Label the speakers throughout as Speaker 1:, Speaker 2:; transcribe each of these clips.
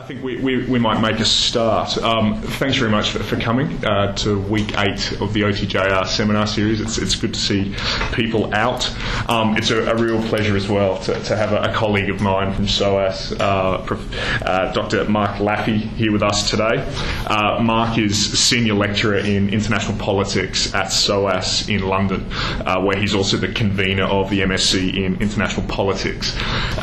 Speaker 1: I think we, we, we might make a start. Um, thanks very much for, for coming uh, to week eight of the OTJR seminar series. It's, it's good to see people out. Um, it's a, a, real pleasure as well to, to have a, a colleague of mine from SOAS, uh, uh, Dr. Mark Laffey, here with us today. Uh, Mark is senior lecturer in international politics at SOAS in London, uh, where he's also the convener of the MSc in international politics.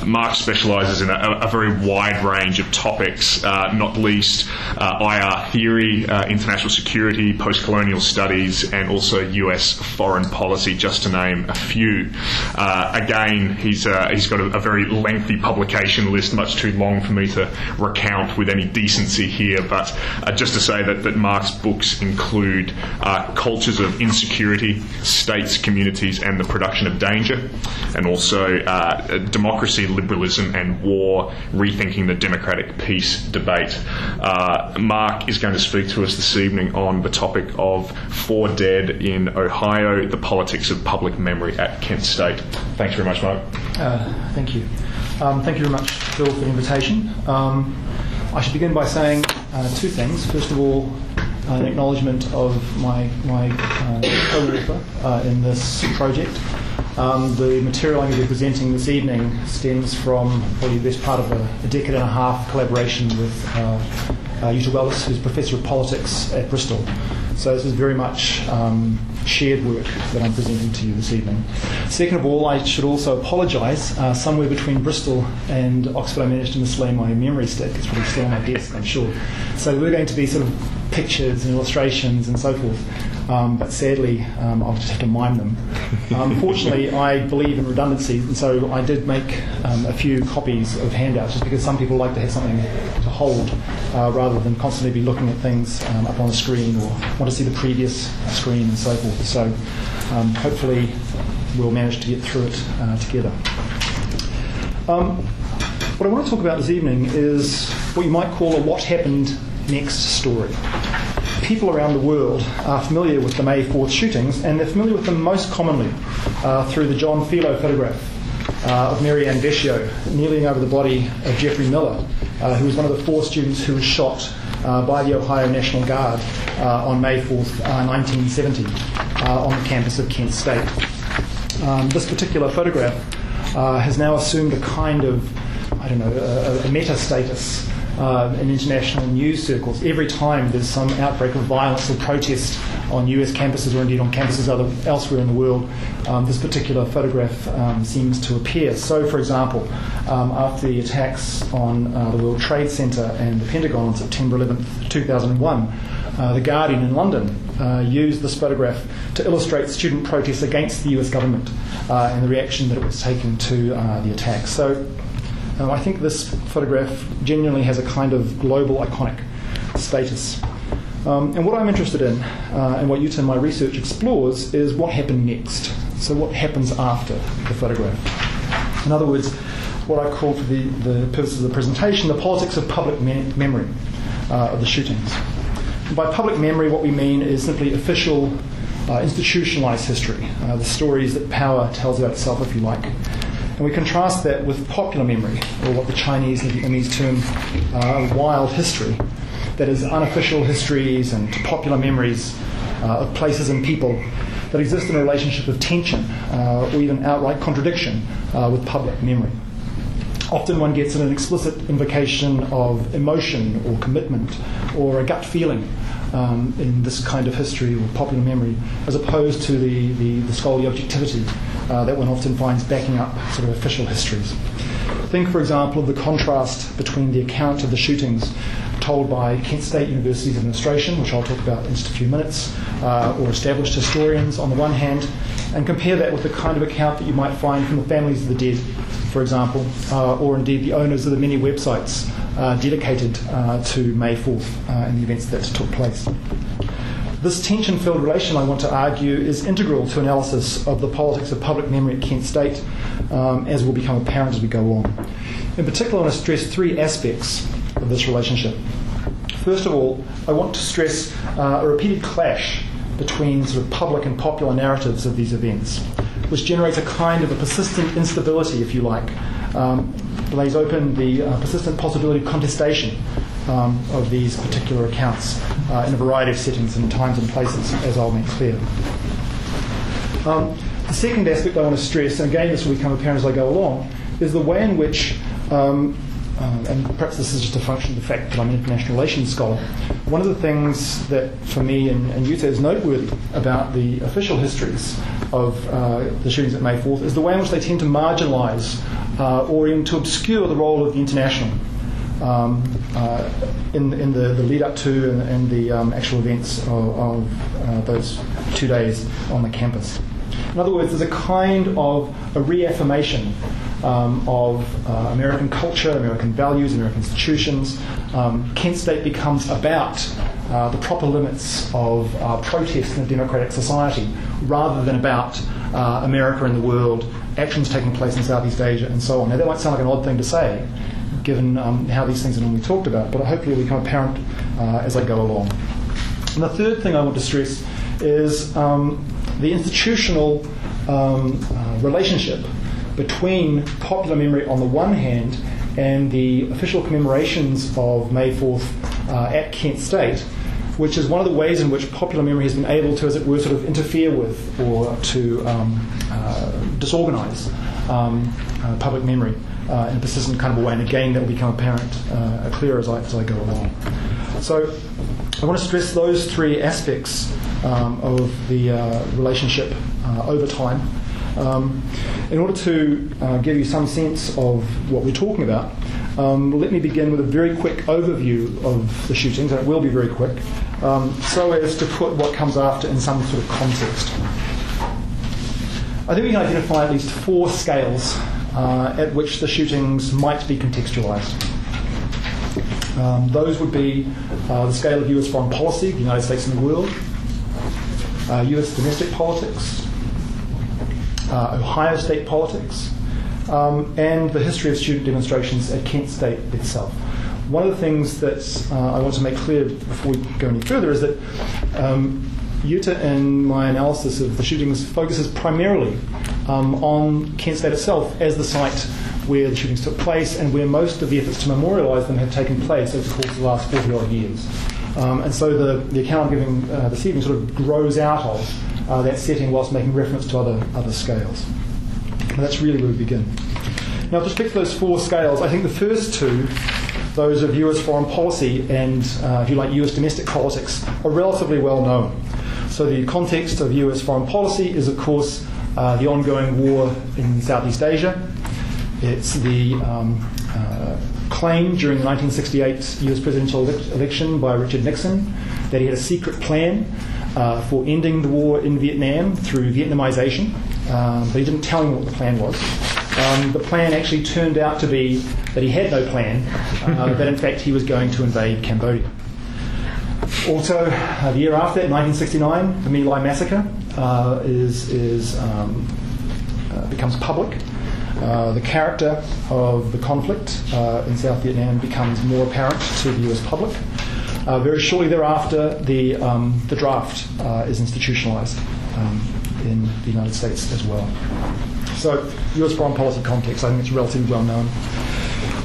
Speaker 1: Mark specialises in a, a very wide range of topics topics, uh, not least uh, IR theory, uh, international security, post colonial studies, and also US foreign policy, just to name a few. Uh, again, he's, uh, he's got a, a, very lengthy publication list, much too long for me to recount with any decency here, but just to say that, that Mark's books include Cultures of Insecurity, States, Communities, and the Production of Danger, and also Democracy, Liberalism, and War, Rethinking the Democratic Peace debate. Uh, Mark is going to speak to us this evening on the topic of Four Dead in Ohio, the politics of public memory at Kent State. Thanks very much, Mark.
Speaker 2: Uh, thank you. Um, thank you very much, Phil, for the invitation. Um, I should begin by saying uh, two things. First of all, an acknowledgement of my, my uh, co-author uh, in this project, um, the material I'm going to be presenting this evening stems from probably best part of a, a decade and a half collaboration with uh, uh, Jutta Weldes, who's Professor of Politics at Bristol. So this is very much um, shared work that I'm presenting to you this evening. Second of all, I should also apologise. Uh, somewhere between Bristol and Oxford, I managed to mislay my memory stick. It's probably still on my desk, I'm sure. So we're going to be sort of pictures and illustrations and so forth. Um, but sadly, um, I'll just have to mime them. Unfortunately, I believe in redundancy, and so I did make um, a few copies of handouts just because some people like to have something to hold uh, rather than constantly be looking at things um, up on the screen or want to see the previous screen and so forth. So um, hopefully, we'll manage to get through it uh, together. Um, what I want to talk about this evening is what you might call a what happened next story. People around the world are familiar with the May 4th shootings, and they're familiar with them most commonly uh, through the John Filo photograph uh, of Mary Ann Vecchio kneeling over the body of Jeffrey Miller, uh, who was one of the four students who was shot uh, by the Ohio National Guard uh, on May 4th, 1970, uh, on the campus of Kent State. Um, this particular photograph has now assumed a kind of, I don't know, a, a meta status uh, in international news circles. Every time there's some outbreak of violence or protest on US campuses or indeed on campuses other, elsewhere in the world, um, this particular photograph um, seems to appear. So, for example, um, after the attacks on uh, the World Trade Center and the Pentagon on September 11, 2001, uh, the Guardian in London uh, used this photograph to illustrate student protests against the US government uh, and the reaction that it was taking to uh, the attacks. So um, I think this photograph genuinely has a kind of global iconic status. Um, and what I'm interested in, uh, and what Jutta and my research explores, is what happened next. So, what happens after the photograph? In other words, what I call, for the, the purposes of the presentation, the politics of public me- memory uh, of the shootings. By public memory, what we mean is simply official, uh, institutionalized history, uh, the stories that power tells about itself, if you like. And we contrast that with popular memory, or what the Chinese and Vietnamese term uh, wild history. That is, unofficial histories and popular memories uh, of places and people that exist in a relationship of tension uh, or even outright contradiction uh, with public memory. Often one gets an explicit invocation of emotion or commitment or a gut feeling um, in this kind of history or popular memory, as opposed to the, the, the scholarly objectivity uh, that one often finds backing up sort of official histories. Think, for example, of the contrast between the account of the shootings told by Kent State University's administration, which I'll talk about in just a few minutes, uh, or established historians on the one hand, and compare that with the kind of account that you might find from the families of the dead, for example, uh, or indeed the owners of the many websites uh, dedicated uh, to May 4th uh, and the events that took place. This tension filled relation, I want to argue, is integral to analysis of the politics of public memory at Kent State, um, as will become apparent as we go on. In particular, I want to stress three aspects of this relationship. First of all, I want to stress uh, a repeated clash between sort of public and popular narratives of these events, which generates a kind of a persistent instability, if you like, um, lays open the uh, persistent possibility of contestation um, of these particular accounts uh, in a variety of settings and times and places, as I'll make clear. Um, the second aspect I want to stress, and again this will become apparent as I go along, is the way in which um, um, and perhaps this is just a function of the fact that I'm an international relations scholar. One of the things that, for me and, and Jutta, is noteworthy about the official histories of uh, the shootings at May 4th is the way in which they tend to marginalise uh, or even to obscure the role of the international um, uh, in, in the, the, lead up to and, and the um, actual events of, of uh, those two days on the campus. In other words, there's a kind of a reaffirmation um, of uh, American culture, American values, American institutions. Um, Kent State becomes about uh, the proper limits of uh, protest in a democratic society rather than about uh, America and the world, actions taking place in Southeast Asia, and so on. Now, that might sound like an odd thing to say, given um, how these things are normally talked about, but hopefully it will become apparent uh, as I go along. And the third thing I want to stress is um, the institutional um, uh, relationship between popular memory on the one hand and the official commemorations of May 4th uh, at Kent State, which is one of the ways in which popular memory has been able to, as it were, sort of interfere with or to um, uh, disorganize um, uh, public memory uh, in a persistent kind of a way. And again, that will become apparent, uh, clearer as I, as I go along. So I want to stress those three aspects um, of the uh, relationship over time. Um, in order to uh, give you some sense of what we're talking about, um, let me begin with a very quick overview of the shootings, and it will be very quick, um, so as to put what comes after in some sort of context. I think we can identify at least four scales uh, at which the shootings might be contextualized. Um, those would be uh, the scale of US foreign policy, the United States and the world, uh, US domestic politics, uh, Ohio state politics, um, and the history of student demonstrations at Kent State itself. One of the things that uh, I want to make clear before we go any further is that um, Jutta, in my analysis of the shootings, focuses primarily um, on Kent State itself as the site where the shootings took place and where most of the efforts to memorialise them have taken place over the course of the last 40 odd years. Um, and so the, the account I'm giving uh, this evening sort of grows out of uh, that setting whilst making reference to other, other scales. And that's really where we begin. Now, with respect to those four scales, I think the first two, those of US foreign policy and, uh, if you like, US domestic politics, are relatively well known. So, the context of US foreign policy is, of course, uh, the ongoing war in Southeast Asia. It's the um, uh, claim during the 1968 US presidential election by Richard Nixon that he had a secret plan uh, for ending the war in Vietnam through Vietnamization, um, but he didn't tell him what the plan was. Um, the plan actually turned out to be that he had no plan, uh, that in fact he was going to invade Cambodia. Also, uh, the year after, in 1969, the My Lai massacre uh, is, is, um, uh, becomes public. Uh, the character of the conflict uh, in South Vietnam becomes more apparent to the US public. Very shortly thereafter, the, um, the draft is institutionalized um, in the United States as well. So, US foreign policy context, I think it's relatively well known.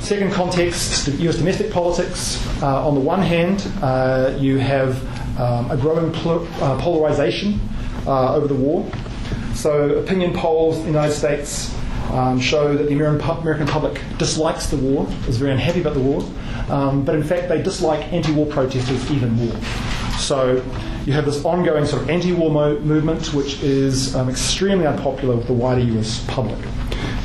Speaker 2: Second context, US domestic politics. Uh, on the one hand, uh, you have um, a growing pol- uh, polarization uh, over the war. So, opinion polls in the United States um, show that the American public dislikes the war, is very unhappy about the war, um, but in fact they dislike anti-war protesters even more. So you have this ongoing sort of anti-war mo- movement, which is um, extremely unpopular with the wider US public.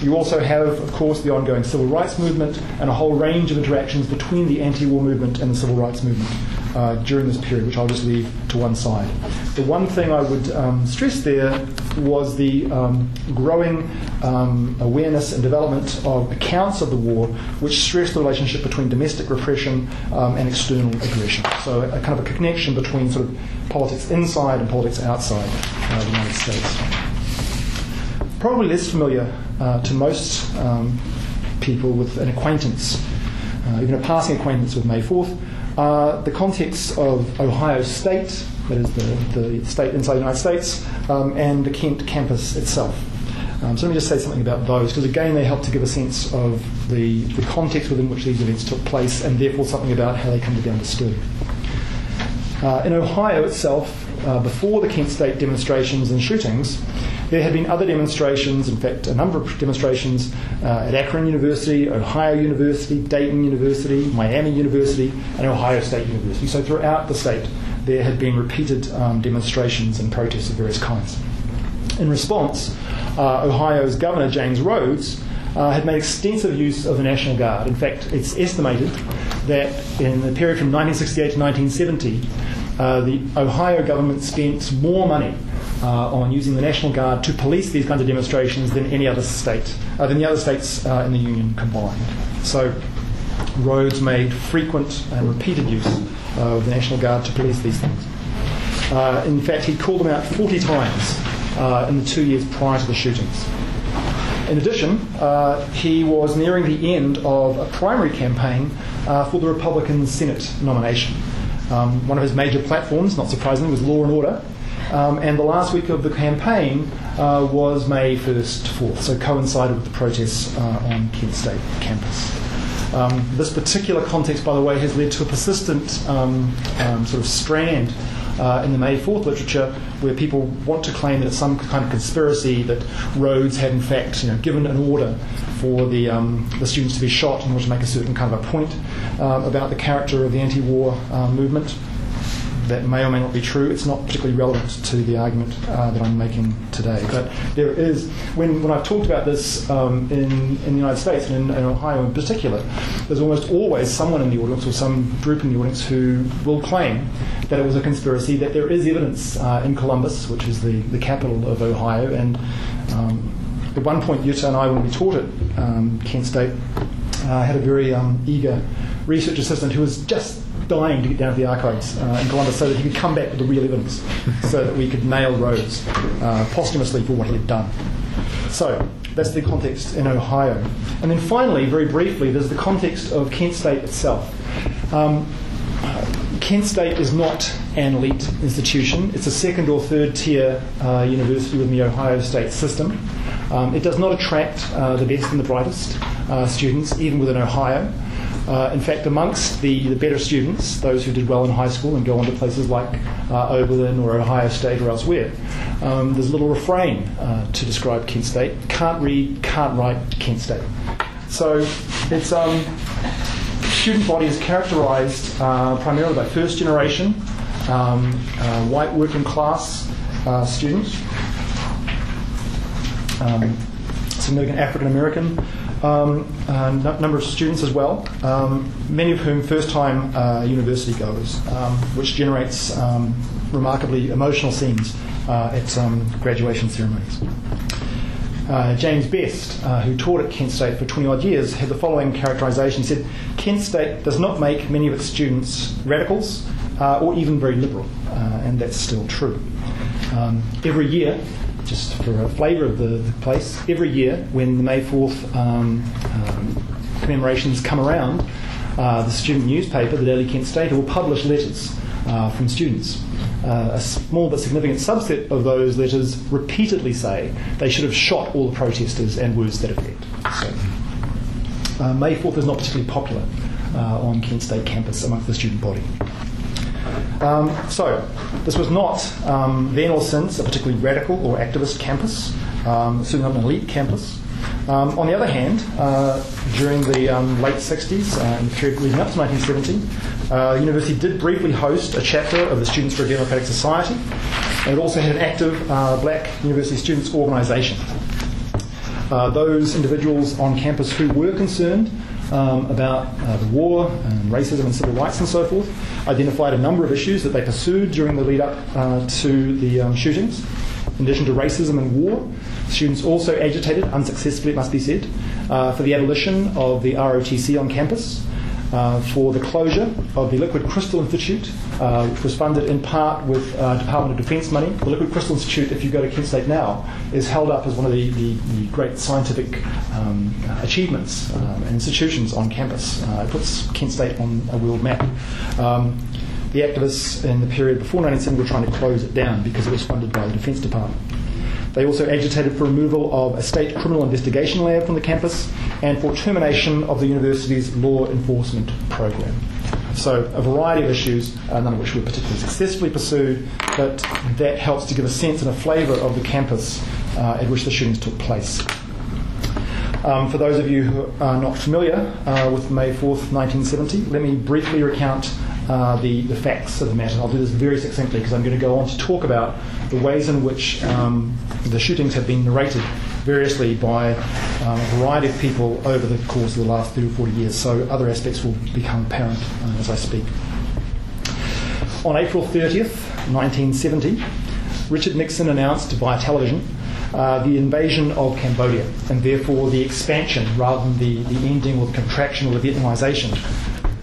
Speaker 2: You also have, of course, the ongoing civil rights movement and a whole range of interactions between the anti war movement and the civil rights movement uh, during this period, which I'll just leave to one side. The one thing I would um, stress there was the um, growing um, awareness and development of accounts of the war, which stressed the relationship between domestic repression um, and external aggression. So, a, a, kind of a connection between sort of politics inside and politics outside uh, the United States. Probably less familiar uh, to most um, people with an acquaintance, uh, even a passing acquaintance with May 4th, uh, the context of Ohio State, that is the, the state inside the United States, um, and the Kent campus itself. Um, so let me just say something about those, because again they help to give a sense of the, the context within which these events took place, and therefore something about how they come to be understood. Uh, in Ohio itself, uh, before the Kent State demonstrations and shootings, there had been other demonstrations, in fact, a number of demonstrations uh, at Akron University, Ohio University, Dayton University, Miami University, and Ohio State University. So throughout the state, there had been repeated um, demonstrations and protests of various kinds. In response, uh, Ohio's Governor, James Rhodes, uh, had made extensive use of the National Guard. In fact, it's estimated that in the period from 1968 to 1970, uh, the Ohio government spent more money uh, on using the National Guard to police these kinds of demonstrations than any other state, uh, than the other states uh, in the Union combined. So Rhodes made frequent and repeated use of the National Guard to police these things. Uh, in fact, he called them out 40 times uh, in the two years prior to the shootings. In addition, uh, he was nearing the end of a primary campaign for the Republican Senate nomination. Um, one of his major platforms, not surprisingly, was law and order. Um, and the last week of the campaign uh, was May 1st, 4th, so coincided with the protests uh, on Kent State campus. Um, this particular context, by the way, has led to a persistent um, um, sort of strand uh, in the May 4th literature where people want to claim that it's some kind of conspiracy that Rhodes had, in fact, you know, given an order for the, um, the students to be shot in order to make a certain kind of a point uh, about the character of the anti war uh, movement that may or may not be true. It's not particularly relevant to the argument uh, that I'm making today. But there is, when, when I've talked about this um, in, in the United States and in, in, Ohio in particular, there's almost always someone in the audience or some group in the audience who will claim that it was a conspiracy, that there is evidence uh, in Columbus, which is the, the capital of Ohio, and um, at one point, Jutta and I, when we taught at um, Kent State, uh, had a very um, eager research assistant who was just dying to get down to the archives uh, in Columbus so that he could come back with the real evidence so that we could nail Rhodes uh, posthumously for what he had done. So that's the context in Ohio. And then finally, very briefly, there's the context of Kent State itself. Um, Kent State is not an elite institution. It's a second or third tier uh, university within the Ohio State system. Um, it does not attract uh, the best and the brightest uh, students, even within Ohio. Uh, in fact, amongst the, the better students, those who did well in high school and go on to places like uh, Oberlin or Ohio State or elsewhere, um, there's a little refrain uh, to describe Kent State can't read, can't write Kent State. So its um, student body is characterized uh, primarily by first generation um, uh, white working class uh, students, um, significant African American um, a number of students as well, um, many of whom first time uh, university goers, um, which generates um, remarkably emotional scenes uh, at graduation ceremonies. Uh, James Best, uh, who taught at Kent State for 20 odd years, had the following characterization. He said, Kent State does not make many of its students radicals uh, or even very liberal, uh, and that's still true. Um, every year, just for a flavour of the, the, place, every year when the May 4th um, um, commemorations come around, uh, the student newspaper, the Daily Kent State, will publish letters uh, from students. Uh, a small but significant subset of those letters repeatedly say they should have shot all the protesters and words that effect. So, uh, May 4th is not particularly popular uh, on Kent State campus amongst the student body. Um, so, this was not um, then or since a particularly radical or activist campus, um, certainly not an elite campus. Um, on the other hand, uh, during the um, late 60s, uh, in the period leading up to 1970, uh, the university did briefly host a chapter of the Students for a Democratic Society, and it also had an active uh, black university students organisation. Uh, those individuals on campus who were concerned um, about uh, the war and racism and civil rights and so forth, identified a number of issues that they pursued during the lead up uh, to the um, shootings. In addition to racism and war, students also agitated, unsuccessfully it must be said, uh, for the abolition of the ROTC on campus, uh, for the closure of the Liquid Crystal Institute, uh, which was funded in part with uh, Department of Defence money. The Liquid Crystal Institute, if you go to Kent State now, is held up as one of the, the, the great scientific um, achievements um, and institutions on campus. Uh, it puts Kent State on a world map. Um, the activists in the period before 1970 were trying to close it down because it was funded by the Defence Department. They also agitated for removal of a state criminal investigation lab from the campus and for termination of the university's law enforcement program. So, a variety of issues, uh, none of which were particularly successfully pursued, but that helps to give a sense and a flavour of the campus uh, at which the shootings took place. Um, for those of you who are not familiar uh, with May 4th, 1970, let me briefly recount uh, the, the facts of the matter. I'll do this very succinctly because I'm going to go on to talk about the ways in which um, the shootings have been narrated variously by um, a variety of people over the course of the last 30 or 40 years, so other aspects will become apparent uh, as I speak. On April 30th, 1970, Richard Nixon announced via television uh, the invasion of Cambodia and therefore the expansion rather than the, the ending or the contraction or the Vietnamization,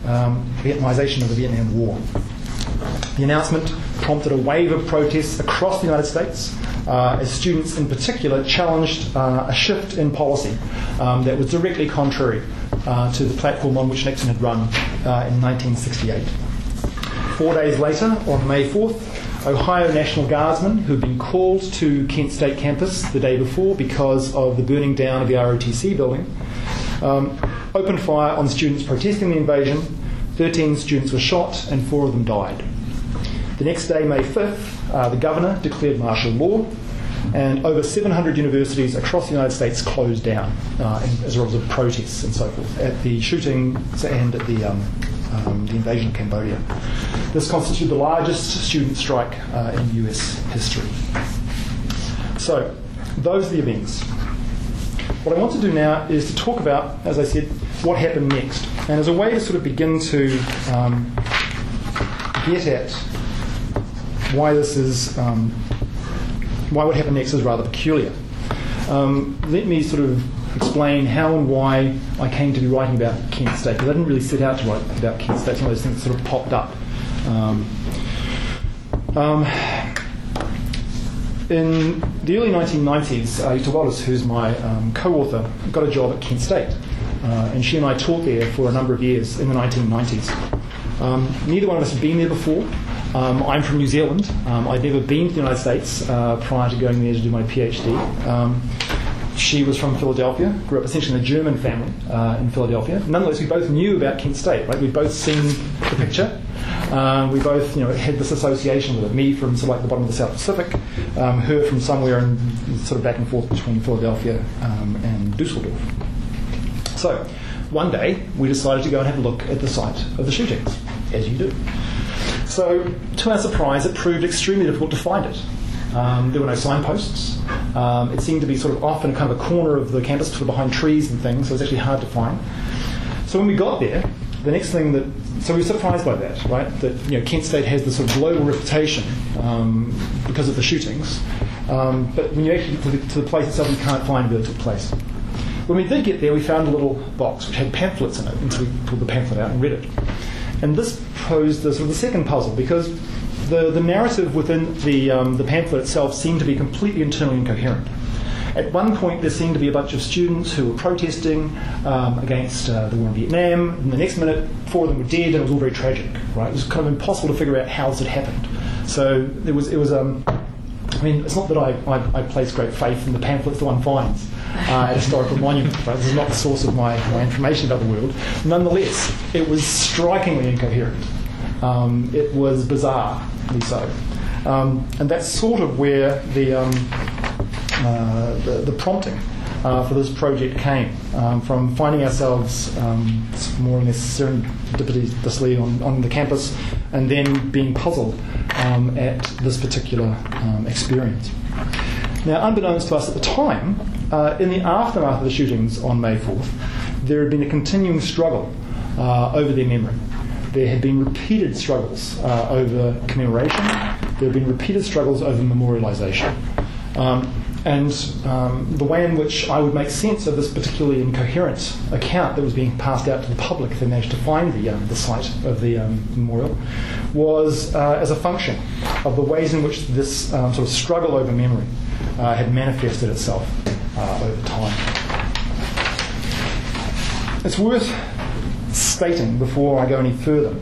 Speaker 2: um, Vietnamization of the Vietnam War. The announcement prompted a wave of protests across the United States uh, as students in particular challenged uh, a shift in policy um, that was directly contrary uh, to the platform on which Nixon had run uh, in 1968. Four days later, on May 4th, Ohio National Guardsmen who'd been called to Kent State campus the day before because of the burning down of the ROTC building, um, opened fire on students protesting the invasion. 13 students were shot and four of them died. The next day, May 5th, uh, the governor declared martial law, and over 700 universities across the United States closed down uh, as a result of protests and so forth at the shooting and at the um, um, the invasion of Cambodia. This constituted the largest student strike uh, in US history. So, those are the events. What I want to do now is to talk about, as I said, what happened next. And as a way to sort of begin to um, get at why this is, um, why what happened next is rather peculiar. Um, let me sort of explain how and why I came to be writing about Kent State, because I didn't really set out to write about Kent State. Some of those things sort of popped up. Um, um, in the early 1990s, uh, Jutta Weldes, who's my um, co-author, got a job at Kent State, uh, and she and I taught there for a number of years in the 1990s. Um, neither one of us had been there before. Um, I'm from New Zealand. Um, I'd never been to the United States uh, prior to going there to do my PhD. Um, she was from Philadelphia, grew up essentially in a German family uh, in Philadelphia. Nonetheless, we both knew about Kent State, right? We'd both seen the picture. Um, we both, you know, had this association with it. Me from sort of like the bottom of the South Pacific, um, her from somewhere in sort of back and forth between Philadelphia um, and Dusseldorf. So, one day we decided to go and have a look at the site of the shootings, as you do. So, to our surprise, it proved extremely difficult to find it. Um, there were no signposts. Um, it seemed to be sort of off in a kind of a corner of the campus, sort of behind trees and things, so it was actually hard to find. So when we got there, the next thing that so we were surprised by that, right? That you know Kent State has this sort of global reputation um, because of the shootings, um, but when you actually get to the, to the place itself, you can't find where it took place. When we did get there, we found a little box which had pamphlets in it, and so we pulled the pamphlet out and read it. And this posed the sort of the second puzzle because the, the narrative within the, um, the pamphlet itself seemed to be completely internally incoherent. At one point, there seemed to be a bunch of students who were protesting um, against uh, the war in Vietnam. And the next minute, four of them were dead, and it was all very tragic. Right? It was kind of impossible to figure out how this had happened. So there was, it was. Um, I mean, it's not that I, I, I, place great faith in the pamphlets that one finds uh, at historical monuments. Right? This is not the source of my, my information about the world. Nonetheless, it was strikingly incoherent. Um, it was bizarrely so. Um, and that's sort of where the, um, uh, the, the, prompting uh, for this project came um, from finding ourselves um, more or less serendipitously on, on the campus and then being puzzled um, at this particular experience. Now, unbeknownst to us at the time, uh, in the aftermath of the shootings on May 4th, there had been a continuing struggle uh, over their memory. There had been repeated struggles uh, over commemoration, there had been repeated struggles over memorialisation. Um, and um, the way in which I would make sense of this particularly incoherent account that was being passed out to the public if they managed to find the, um, the site of the um, memorial was uh, as a function of the ways in which this um, sort of struggle over memory uh, had manifested itself uh, over time. It's worth stating before I go any further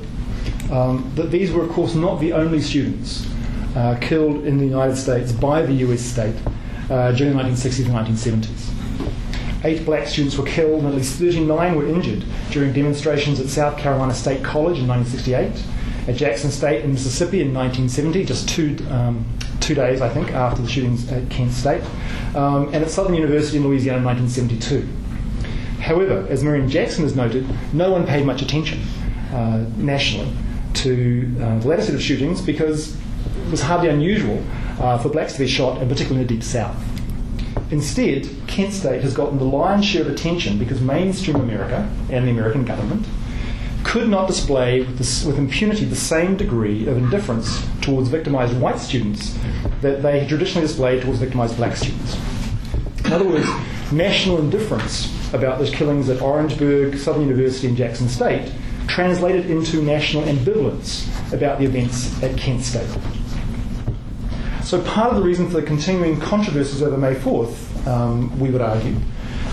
Speaker 2: um, that these were, of course, not the only students uh, killed in the United States by the US state uh, during the 1960s and 1970s. Eight black students were killed and at least 39 were injured during demonstrations at South Carolina State College in 1968, at Jackson State in Mississippi in 1970, just two, um, two days, I think, after the shootings at Kent State, um, and at Southern University in Louisiana in 1972. However, as Marion Jackson has noted, no one paid much attention uh, nationally to uh, the latter set of shootings because it was hardly unusual uh, for blacks to be shot, and particularly in the Deep South. Instead, Kent State has gotten the lion's share of attention because mainstream America and the American government could not display with, this, with, impunity the same degree of indifference towards victimized white students that they traditionally displayed towards victimized black students. In other words, national indifference about those killings at Orangeburg, Southern University, and Jackson State translated into national ambivalence about the events at Kent State. So, part of the reason for the continuing controversies over May 4th, um, we would argue,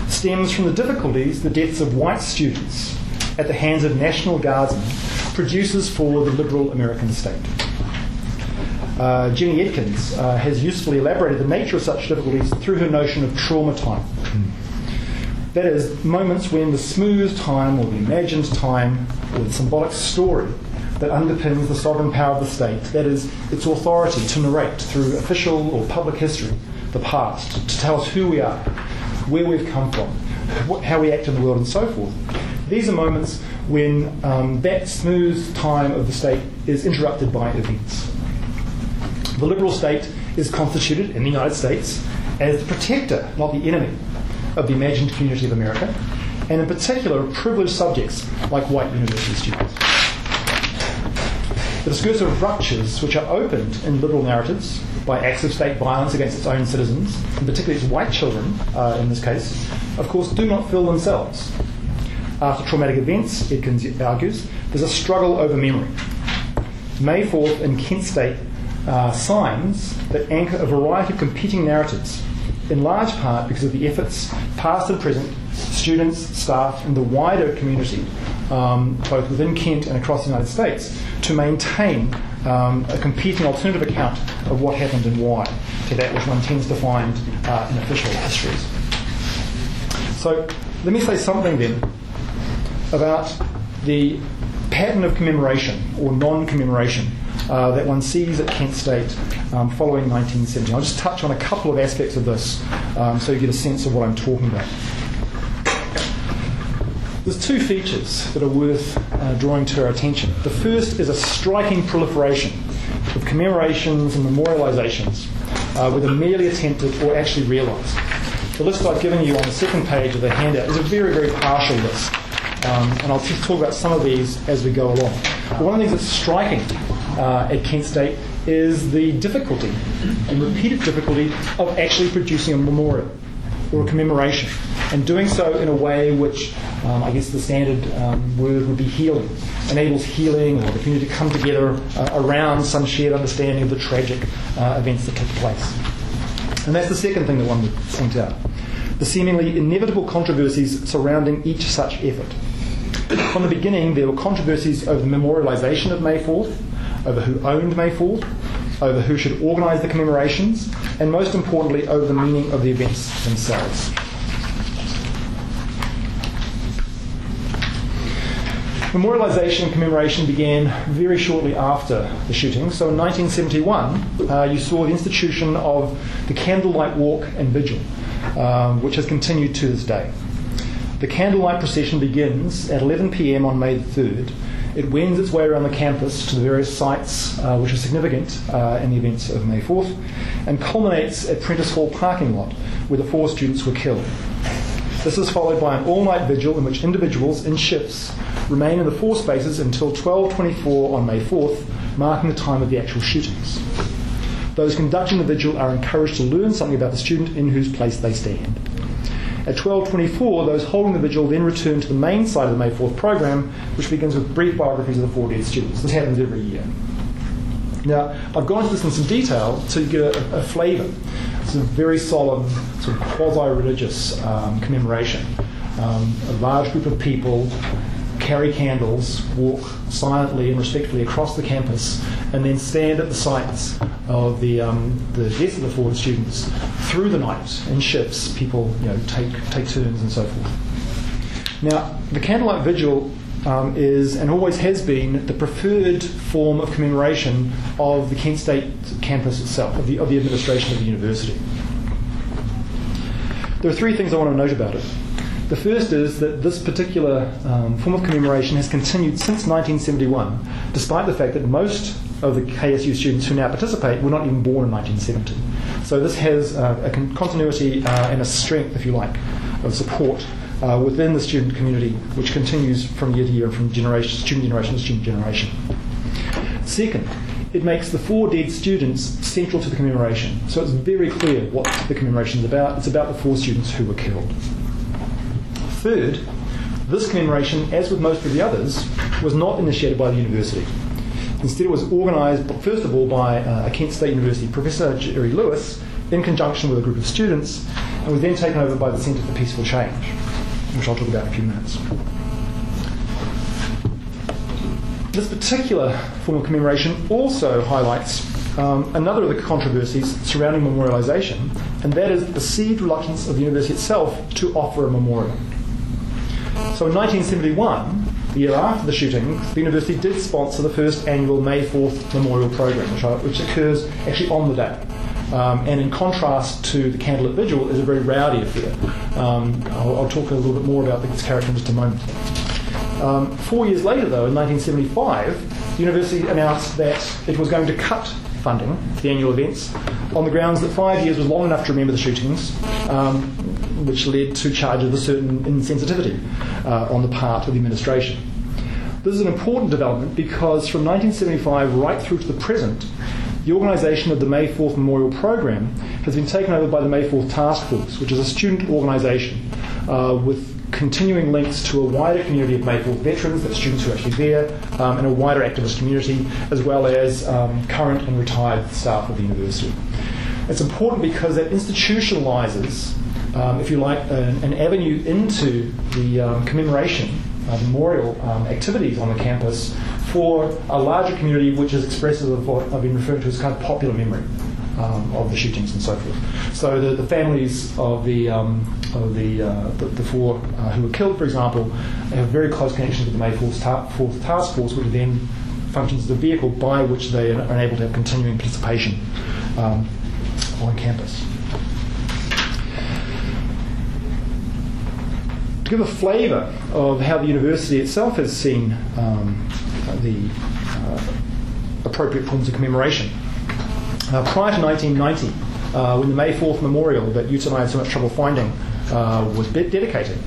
Speaker 2: stems from the difficulties the deaths of white students at the hands of National Guardsmen produces for the liberal American state. Uh, Jenny Edkins uh, has usefully elaborated the nature of such difficulties through her notion of trauma time. That is, moments when the smooth time or the imagined time or the symbolic story that underpins the sovereign power of the state, that is, its authority to narrate through official or public history the past, to tell us who we are, where we've come from, how we act in the world, and so forth. These are moments when um, that smooth time of the state is interrupted by events. The liberal state is constituted in the United States as the protector, not the enemy, of the imagined community of America, and in particular of privileged subjects like white university students. The discursive ruptures which are opened in liberal narratives by acts of state violence against its own citizens, and particularly its white children uh, in this case, of course, do not fill themselves. After traumatic events, Edkins argues, there's a struggle over memory. May 4th in Kent State uh, signs that anchor a variety of competing narratives in large part because of the efforts, past and present, students, staff, and the wider community, um, both within Kent and across the United States, to maintain um, a competing alternative account of what happened and why to that which one tends to find uh, in official histories. So let me say something then about the pattern of commemoration or non commemoration uh, that one sees at Kent State um, following 1970. I'll just touch on a couple of aspects of this um, so you get a sense of what I'm talking about. There's two features that are worth uh, drawing to our attention. The first is a striking proliferation of commemorations and memorializations, uh, whether merely attempted or actually realised. The list I've given you on the second page of the handout is a very, very partial list. Um, and I'll just talk about some of these as we go along. But one of the things that's striking uh, at Kent State is the difficulty, and repeated difficulty, of actually producing a memorial or a commemoration, and doing so in a way which um, I guess the standard um, word would be healing, enables healing or the community to come together uh, around some shared understanding of the tragic uh, events that took place. And that's the second thing that one would point out the seemingly inevitable controversies surrounding each such effort. From the beginning, there were controversies over the memorialisation of May 4th, over who owned May 4th, over who should organise the commemorations, and most importantly, over the meaning of the events themselves. Memorialisation and commemoration began very shortly after the shooting. So in 1971, uh, you saw the institution of the Candlelight Walk and Vigil, um, which has continued to this day. The candlelight procession begins at 11 pm on May 3rd. It wends its way around the campus to the various sites uh, which are significant uh, in the events of May 4th and culminates at Prentice Hall parking lot where the four students were killed. This is followed by an all-night vigil in which individuals in shifts remain in the four spaces until 12.24 on May 4th, marking the time of the actual shootings. Those conducting the vigil are encouraged to learn something about the student in whose place they stand. At 12.24, those holding the vigil then return to the main side of the May 4th program, which begins with brief biographies of the four dead students. This happens every year. Now, I've gone into this in some detail to get a, a flavour. It's a very solemn, sort of quasi religious um, commemoration. Um, a large group of people carry candles, walk silently and respectfully across the campus, and then stand at the sites of the, um, the deaths of the fallen students through the night in shifts. People you know, take, take turns and so forth. Now, the candlelight vigil um, is and always has been the preferred form of commemoration of the Kent State campus itself, of the, of the administration of the university. There are three things I want to note about it. The first is that this particular um, form of commemoration has continued since 1971, despite the fact that most of the KSU students who now participate were not even born in 1970. So this has uh, a con- continuity uh, and a strength, if you like, of support uh, within the student community, which continues from year to year, and from generation, student generation to student generation. Second, it makes the four dead students central to the commemoration. So it's very clear what the commemoration is about. It's about the four students who were killed. Third, this commemoration, as with most of the others, was not initiated by the university. Instead, it was organised, first of all, by uh, a Kent State University professor, Jerry Lewis, in conjunction with a group of students, and was then taken over by the Centre for Peaceful Change, which I'll talk about in a few minutes. This particular form of commemoration also highlights um, another of the controversies surrounding memorialisation, and that is the perceived reluctance of the university itself to offer a memorial. So in 1971, the year after the shooting, the university did sponsor the first annual May 4th Memorial Program, which, which occurs actually on the day. Um, and in contrast to the Candlelit Vigil, is a very rowdy affair. Um, I'll, I'll, talk a little bit more about its character in just a moment. Um, four years later, though, in 1975, the university announced that it was going to cut funding for the annual events on the grounds that five years was long enough to remember the shootings, um, which led to charges of a certain insensitivity uh, on the part of the administration. This is an important development because from 1975 right through to the present, the organisation of the May 4th Memorial Program has been taken over by the May 4th Task Force, which is a student organisation uh, with continuing links to a wider community of May 4th veterans, that's students who are actually there, um, and a wider activist community, as well as um, current and retired staff of the university. It's important because it institutionalises, um, if you like, an, an, avenue into the um, commemoration, uh, memorial um, activities on the campus for a larger community which is expressive of what I've been referring to as kind of popular memory um, of the shootings and so forth. So the, the families of the um, of the, uh, the, the four uh, who were killed, for example, have very close connections with the May 4th, ta- 4th Task Force, which then functions as the vehicle by which they are able to have continuing participation um, on campus. To give a flavour of how the university itself has seen um, the uh, appropriate forms of commemoration. Uh, prior to 1990, uh, when the May 4th memorial that Ute and I had so much trouble finding uh, was dedicated,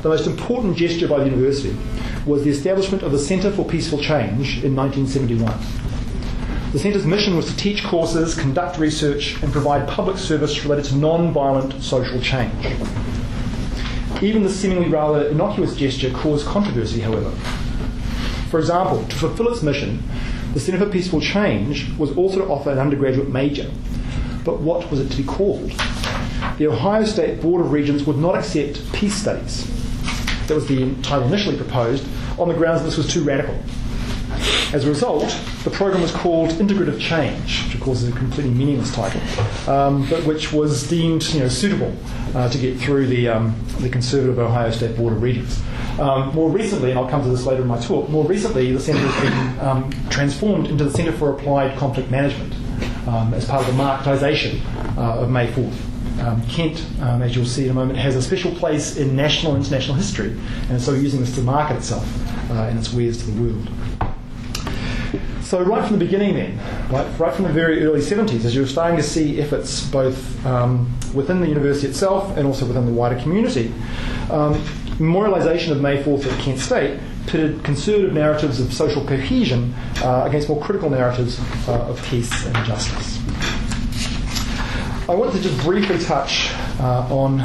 Speaker 2: the most important gesture by the university was the establishment of the Centre for Peaceful Change in 1971. The Centre's mission was to teach courses, conduct research, and provide public service related to non violent social change. Even the seemingly rather innocuous gesture caused controversy, however. For example, to fulfill its mission, the Centre for Peaceful Change was also to offer an undergraduate major. But what was it to be called? The Ohio State Board of Regents would not accept peace studies. That was the title initially proposed, on the grounds that this was too radical. As a result, the program was called Integrative Change, which of course is a completely meaningless title, um, but which was deemed you know, suitable uh, to get through the, um, the conservative Ohio State Board of Regents. Um, more recently, and I'll come to this later in my talk, more recently the centre has been um, transformed into the Centre for Applied Conflict Management um, as part of the marketisation uh, of May 4th. Um, Kent, um, as you'll see in a moment, has a special place in national and international history, and so using this to market itself uh, and its wares to the world. So right from the beginning, then, right, right from the very early 70s, as you're starting to see efforts both um, within the university itself and also within the wider community, um, memorialisation of May 4th at Kent State pitted conservative narratives of social cohesion uh, against more critical narratives uh, of peace and justice. I want to just briefly touch uh, on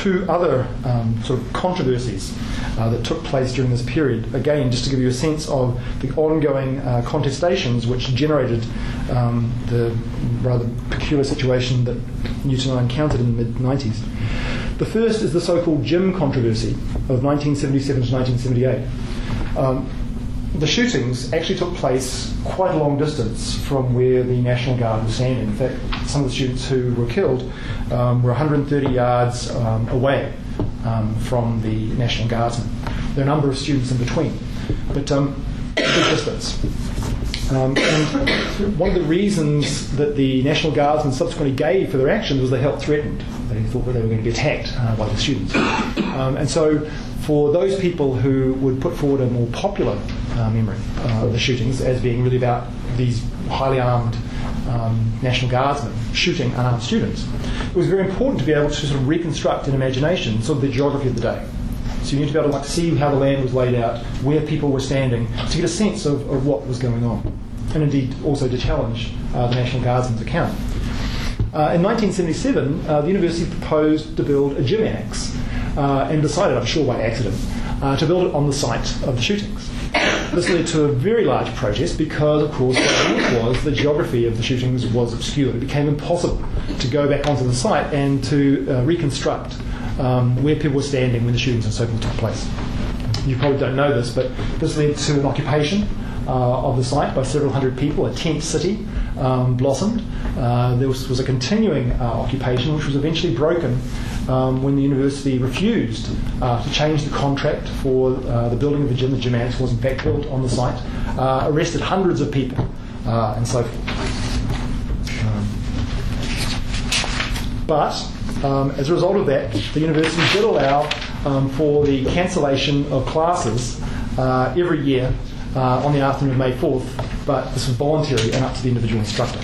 Speaker 2: two other um, sort of controversies uh, that took place during this period. Again, just to give you a sense of the ongoing uh, contestations which generated um, the rather peculiar situation that Newton and I encountered in the mid 90s. The first is the so called gym controversy of 1977 to 1978. Um, the shootings actually took place quite a long distance from where the National Guard was standing. In fact, some of the students who were killed um, were 130 yards um, away um, from the National Guardsmen. There are a number of students in between, but um, big distance. Um, and one of the reasons that the National Guardsmen subsequently gave for their actions was they felt threatened. They thought that they were going to be attacked uh, by the students. Um, and so, for those people who would put forward a more popular uh, memory uh, of the shootings as being really about these highly armed um, National Guardsmen shooting unarmed students, it was very important to be able to sort of reconstruct in imagination sort of the geography of the day. So you need to be able to like see how the land was laid out, where people were standing, to get a sense of, of what was going on, and indeed also to challenge uh, the National Guardsman's account. Uh, in 1977, uh, the university proposed to build a gym annex uh, and decided, I'm sure by accident, uh, to build it on the site of the shootings. This led to a very large protest because, of course, what was the geography of the shootings was obscured. It became impossible to go back onto the site and to uh, reconstruct um, where people were standing when the shootings and so forth took place. You probably don't know this, but this led to an occupation uh, of the site by several hundred people. A tent city um, blossomed. Uh, there was, was, a continuing uh, occupation, which was eventually broken um, when the university refused uh, to change the contract for uh, the building of the gym. The was in fact built on the site. Uh, arrested hundreds of people and so forth. Um, but um, as a result of that, the university did allow um, for the cancellation of classes uh, every year uh, on the afternoon of May 4th, but this was voluntary and up to the individual instructor.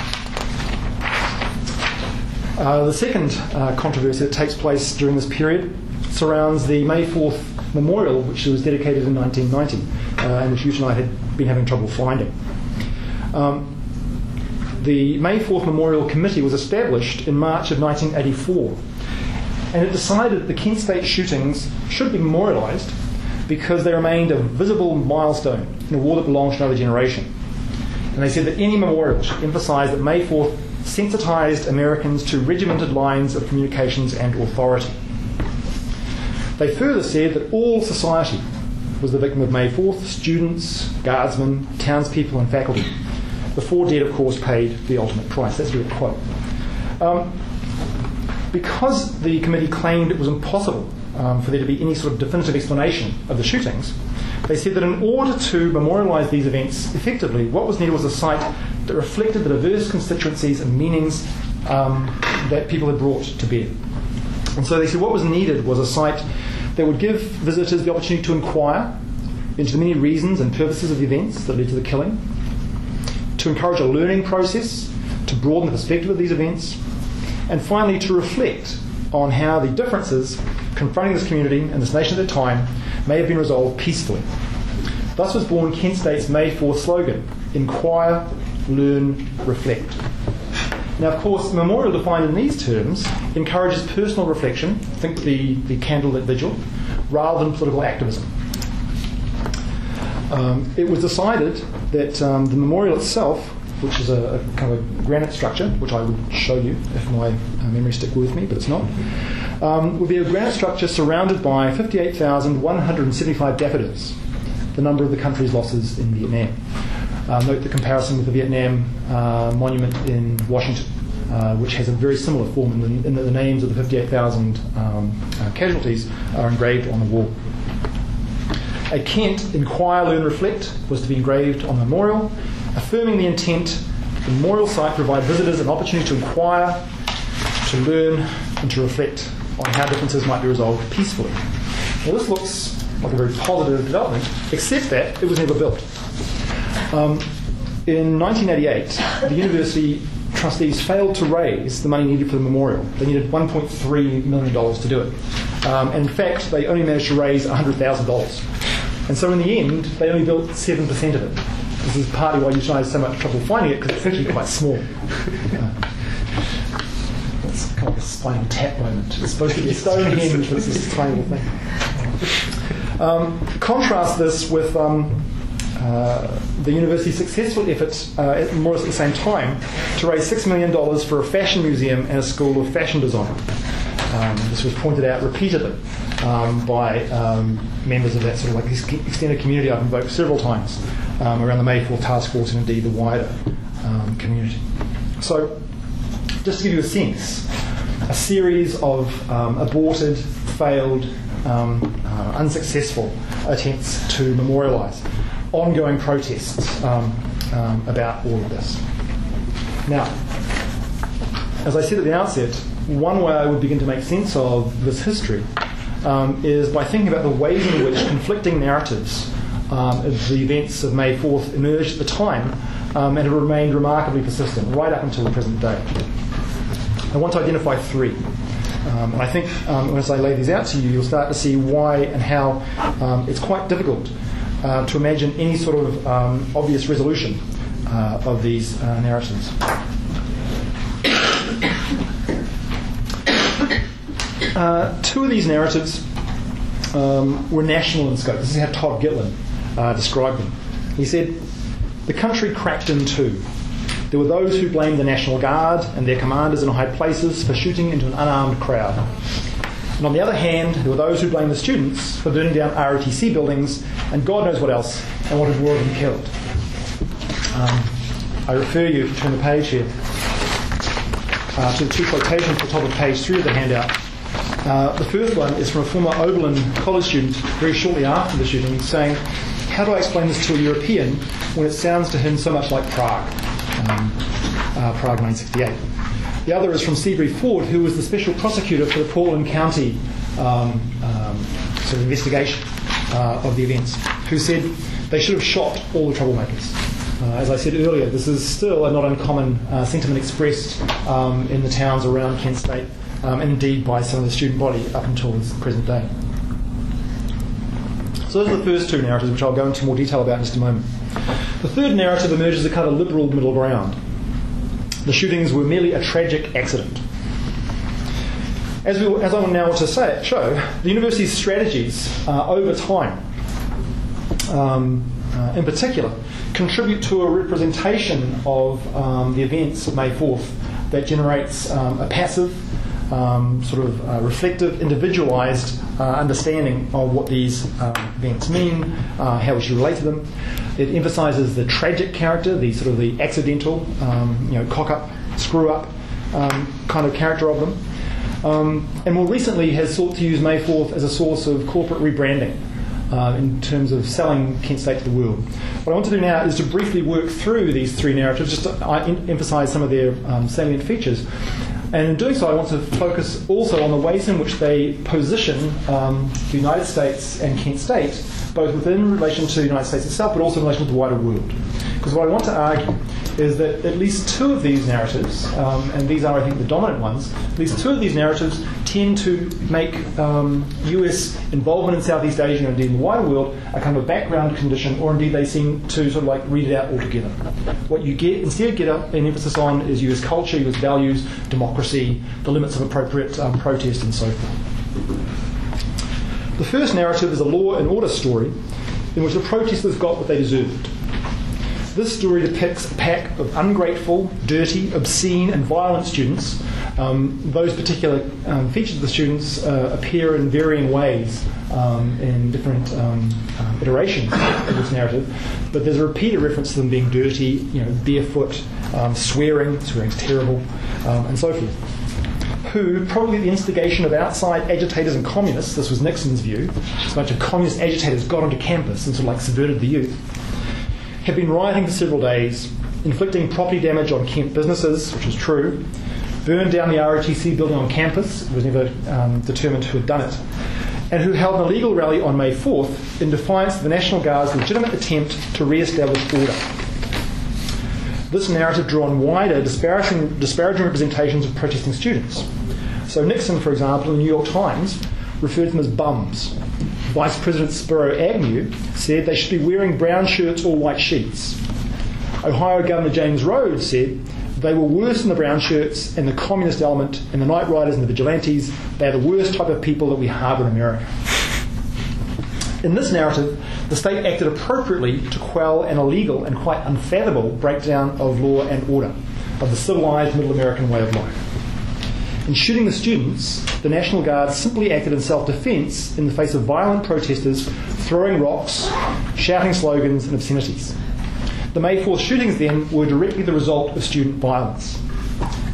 Speaker 2: Uh, the second uh, controversy that takes place during this period surrounds the May 4th memorial, which was dedicated in 1990, uh, and which you and I had been having trouble finding. Um, the May 4th Memorial Committee was established in March of 1984, and it decided that the Kent State shootings should be memorialised because they remained a visible milestone in a war that belongs to another generation. And they said that any memorial should emphasise that May 4th sensitised Americans to regimented lines of communications and authority. They further said that all society was the victim of May 4th students, guardsmen, townspeople, and faculty. The four dead, of course, paid the ultimate price. That's a quote. Um, because the committee claimed it was impossible um, for there to be any sort of definitive explanation of the shootings, they said that in order to memorialise these events effectively, what was needed was a site that reflected the diverse constituencies and meanings um, that people had brought to bear. And so they said what was needed was a site that would give visitors the opportunity to inquire into the many reasons and purposes of the events that led to the killing, to encourage a learning process, to broaden the perspective of these events, and finally to reflect on how the differences confronting this community and this nation at the time may have been resolved peacefully. Thus was born Kent State's May 4th slogan Inquire, Learn, Reflect. Now, of course, memorial defined in these terms encourages personal reflection, think the, the candlelit vigil, rather than political activism. Um, it was decided that um, the memorial itself, which is a, a, kind of a granite structure, which I would show you if my uh, memory stick with me, but it's not, um, would be a granite structure surrounded by 58,175 daffodils, the number of the country's losses in Vietnam. Uh, note the comparison with the Vietnam uh, monument in Washington, uh, which has a very similar form, in, the, in the, the names of the 58,000 um, uh, casualties are engraved on the wall. A Kent Inquire, Learn, Reflect was to be engraved on the memorial, affirming the intent the memorial site provide visitors an opportunity to inquire, to learn, and to reflect on how differences might be resolved peacefully. Now, this looks like a very positive development, except that it was never built. Um, in 1988, the university trustees failed to raise the money needed for the memorial. They needed $1.3 million to do it. Um, and in fact, they only managed to raise $100,000. And so in the end, they only built 7% of it. This is partly why you guys so much trouble finding it, because it's actually quite small. Uh, it's kind of like a spinal tap moment. It's supposed to be a Stonehenge, but it's this tiny little thing. Um, contrast this with um, uh, the university's successful effort, uh, more or less at the same time, to raise $6 million for a fashion museum and a school of fashion design. Um, this was pointed out repeatedly um, by um, members of that sort of like extended community I've invoked several times um, around the May 4th Task Force and indeed the wider um, community. So, just to give you a sense, a series of um, aborted, failed, uh, unsuccessful attempts to memorialise ongoing protests about all of this. Now, as I said at the outset, one way I would begin to make sense of this history um, is by thinking about the ways in which conflicting narratives um, of the events of May 4th emerged at the time um, and have remained remarkably persistent right up until the present day. I want to identify three. Um, and I think um, as I lay these out to you, you'll start to see why and how um, it's quite difficult uh, to imagine any sort of obvious resolution uh, of these uh, narratives. Uh, two of these narratives um, were national in scope. This is how Todd Gitlin uh, described them. He said, The country cracked in two. There were those who blamed the National Guard and their commanders in high places for shooting into an unarmed crowd. And on the other hand, there were those who blamed the students for burning down ROTC buildings and God knows what else and wanted more of them killed. Um, I refer you, turn the page here, uh, to the two quotations at the top of page three of the handout. Uh, the first one is from a former Oberlin college student very shortly after the shooting saying, How do I explain this to a European when it sounds to him so much like Prague? Um, uh, Prague 1968. The other is from Seabury Ford, who was the special prosecutor for the Portage County um, um, sort of investigation uh, of the events, who said they should have shot all the troublemakers. Uh, as I said earlier, this is still a not uncommon uh, sentiment expressed um, in the towns around Kent State, um, indeed by some of the student body up until this present day. So those are the first two narratives, which I'll go into more detail about in just a moment. The third narrative emerges as a kind of liberal middle ground. The shootings were merely a tragic accident. As, we, as I will now want to say, show, the university's strategies uh, over time, um, uh, in particular, contribute to a representation of um, the events of May 4th that generates um, a passive, um, sort of uh, reflective, individualised uh, understanding of what these uh, events mean, uh, how we should relate to them. It emphasises the tragic character, the sort of the accidental, um, you know, cock up, screw up um, kind of character of them. Um, and more recently has sought to use May 4th as a source of corporate rebranding uh, in terms of selling Kent State to the world. What I want to do now is to briefly work through these three narratives, just to uh, emphasise some of their um, salient features. And in doing so, I want to focus also on the ways in which they position um, the United States and Kent State, both within relation to the United States itself, but also in relation to the wider world. Because what I want to argue is that at least two of these narratives, um, and these are, I think, the dominant ones, at least two of these narratives tend to make um, US involvement in Southeast Asia and indeed in the wider world a kind of a background condition, or indeed they seem to sort of like read it out altogether. What you get instead get an emphasis on is US culture, US values, democracy, the limits of appropriate um, protest, and so forth. The first narrative is a law and order story in which the protesters got what they deserved. This story depicts a pack of ungrateful, dirty, obscene, and violent students. Um, those particular um, features of the students uh, appear in varying ways um, in different um, uh, iterations of this narrative, but there's a repeated reference to them being dirty, you know, barefoot, um, swearing, swearing's terrible, um, and so forth who, probably at the instigation of outside agitators and communists, this was Nixon's view, a bunch of communist agitators got onto campus and sort of like subverted the youth, had been rioting for several days, inflicting property damage on Kent businesses, which is true, burned down the ROTC building on campus, it was never um, determined who had done it, and who held an illegal rally on May 4th in defiance of the National Guard's legitimate attempt to re establish order. This narrative drew on wider, disparaging, disparaging representations of protesting students. So Nixon, for example, in the New York Times, referred to them as bums. Vice President Spiro Agnew said they should be wearing brown shirts or white sheets. Ohio Governor James Rhodes said they were worse than the brown shirts and the communist element and the night riders and the vigilantes. They are the worst type of people that we harbour in America. In this narrative, the state acted appropriately to quell an illegal and quite unfathomable breakdown of law and order, of the civilized middle American way of life. In shooting the students, the National Guard simply acted in self defence in the face of violent protesters throwing rocks, shouting slogans, and obscenities. The May 4th shootings then were directly the result of student violence.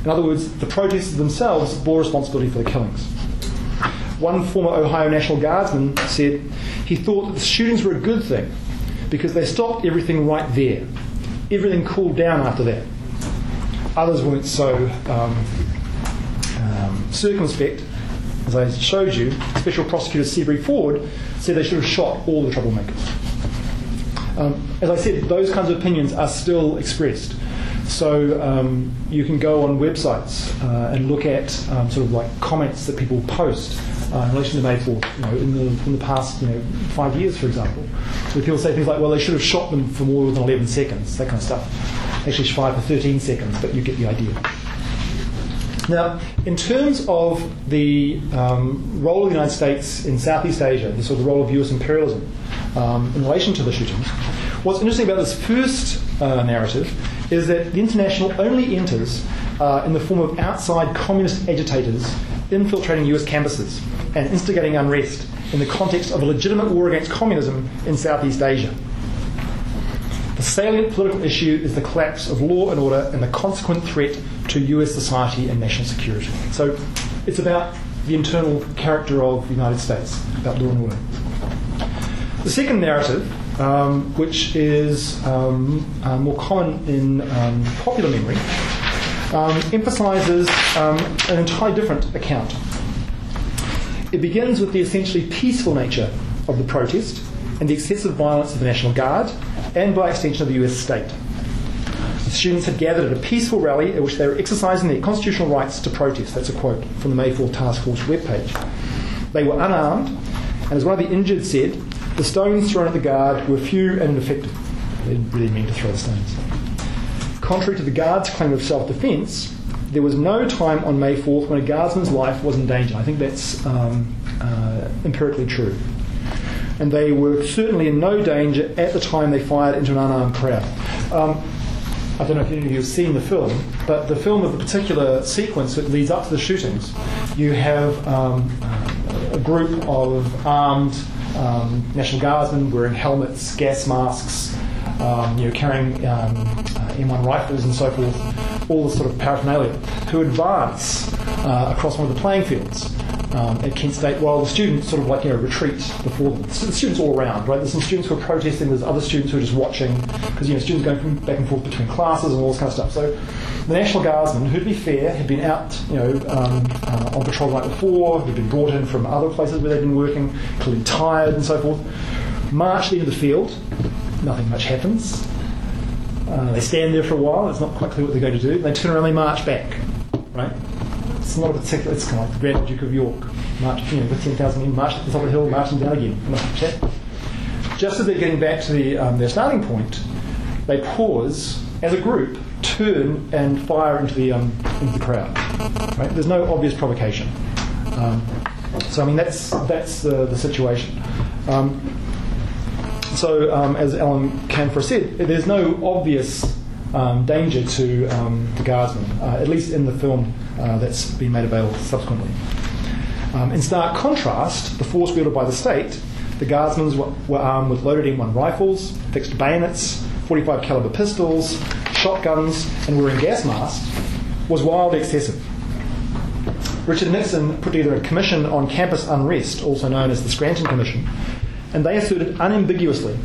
Speaker 2: In other words, the protesters themselves bore responsibility for the killings. One former Ohio National Guardsman said he thought that the shootings were a good thing because they stopped everything right there. Everything cooled down after that. Others weren't so um, circumspect. As I showed you, Special Prosecutor Seabury Ford said they should have shot all the troublemakers. Um, as I said, those kinds of opinions are still expressed. So um, you can go on websites uh, and look at um, sort of like comments that people post uh, in relation to May 4th, you know, in the, in the past you know, five years, for example. Where people say things like, well, they should have shot them for more than 11 seconds, that kind of stuff. Actually, five for 13 seconds, but you get the idea. Now, in terms of the um, role of the United States in Southeast Asia, the sort of role of US imperialism um, in relation to the shootings, what's interesting about this first uh, narrative is that the international only enters uh, in the form of outside communist agitators infiltrating US campuses and instigating unrest in the context of a legitimate war against communism in Southeast Asia. The salient political issue is the collapse of law and order and the consequent threat to US society and national security. So it's about the internal character of the United States, about law and order. The second narrative, um, which is um, uh, more common in um, popular memory, um, emphasizes um, an entirely different account. It begins with the essentially peaceful nature of the protest and the excessive violence of the National Guard and, by extension, of the US state. The students had gathered at a peaceful rally at which they were exercising their constitutional rights to protest. That's a quote from the May 4th Task Force webpage. They were unarmed, and as one of the injured said, the stones thrown at the guard were few and ineffective. They didn't really mean to throw the stones. Contrary to the guard's claim of self defence, there was no time on May 4th when a guardsman's life was in danger. I think that's um, uh, empirically true. And they were certainly in no danger at the time they fired into an unarmed crowd. Um, I don't know if any of you have seen the film, but the film of the particular sequence that leads up to the shootings, you have um, a group of armed um, National Guardsmen wearing helmets, gas masks, um, you know, carrying um, uh, M1 rifles and so forth, all the sort of paraphernalia, who advance uh, across one of the playing fields um, at Kent State while the students sort of like, you know, retreat before them. So the students all around, right? There's some students who are protesting, there's other students who are just watching, because, you know, students going back and forth between classes and all this kind of stuff. So the National Guardsmen, who to be fair, had been out, you know, um, uh, on patrol the night before, had been brought in from other places where they'd been working, clearly tired and so forth, marched into the field. Nothing much happens. Uh, they stand there for a while. It's not quite clear what they're going to do. They turn around. They march back. Right. It's not a particular. It's kind of like the Grand Duke of York, march, you know, with ten thousand men, marching to the top of the hill, marching down again. Just as they're getting back to the, um, their starting point, they pause as a group, turn and fire into the um, into the crowd. Right. There's no obvious provocation. Um, so I mean that's that's the, the situation. Um, so, um, as Alan Canfora said, there's no obvious um, danger to um, the guardsmen, uh, at least in the film uh, that's been made available subsequently. Um, in stark contrast, the force wielded by the state, the guardsmen were, were armed with loaded M1 rifles, fixed bayonets, 45 caliber pistols, shotguns, and wearing gas masks, was wildly excessive. Richard Nixon put together a commission on campus unrest, also known as the Scranton Commission, and they asserted unambiguously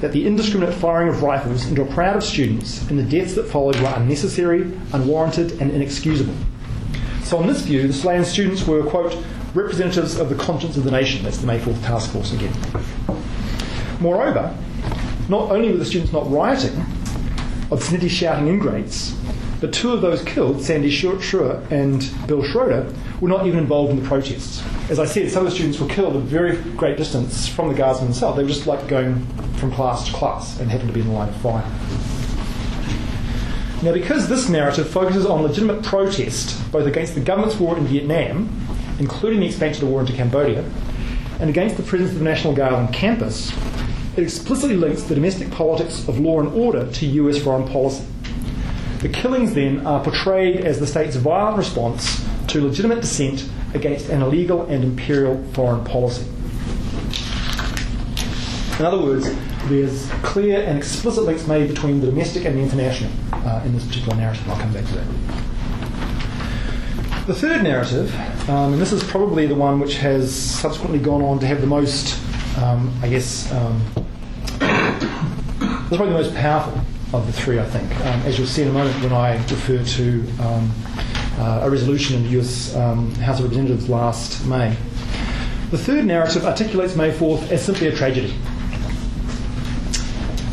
Speaker 2: that the indiscriminate firing of rifles into a crowd of students and the deaths that followed were unnecessary, unwarranted, and inexcusable. So, on this view, the slain students were, quote, representatives of the conscience of the nation. That's the May 4th Task Force again. Moreover, not only were the students not rioting, obscenity shouting ingrates, but two of those killed, Sandy Scheuer and Bill Schroeder, were not even involved in the protests. As I said, some of the students were killed at a very great distance from the guardsmen themselves. They were just like going from class to class and happened to be in the line of fire. Now, because this narrative focuses on legitimate protest, both against the government's war in Vietnam, including the expansion of the war into Cambodia, and against the presence of the National Guard on campus, it explicitly links the domestic politics of law and order to US foreign policy. The killings then are portrayed as the state's violent response to legitimate dissent against an illegal and imperial foreign policy. In other words, there's clear and explicit links made between the domestic and the international uh, in this particular narrative. I'll come back to that. The third narrative, um, and this is probably the one which has subsequently gone on to have the most, um, I guess, um, is probably the most powerful of the three, I think, um, as you'll see in a moment when I refer to um, uh, a resolution in the US um, House of Representatives last May. The third narrative articulates May 4th as simply a tragedy.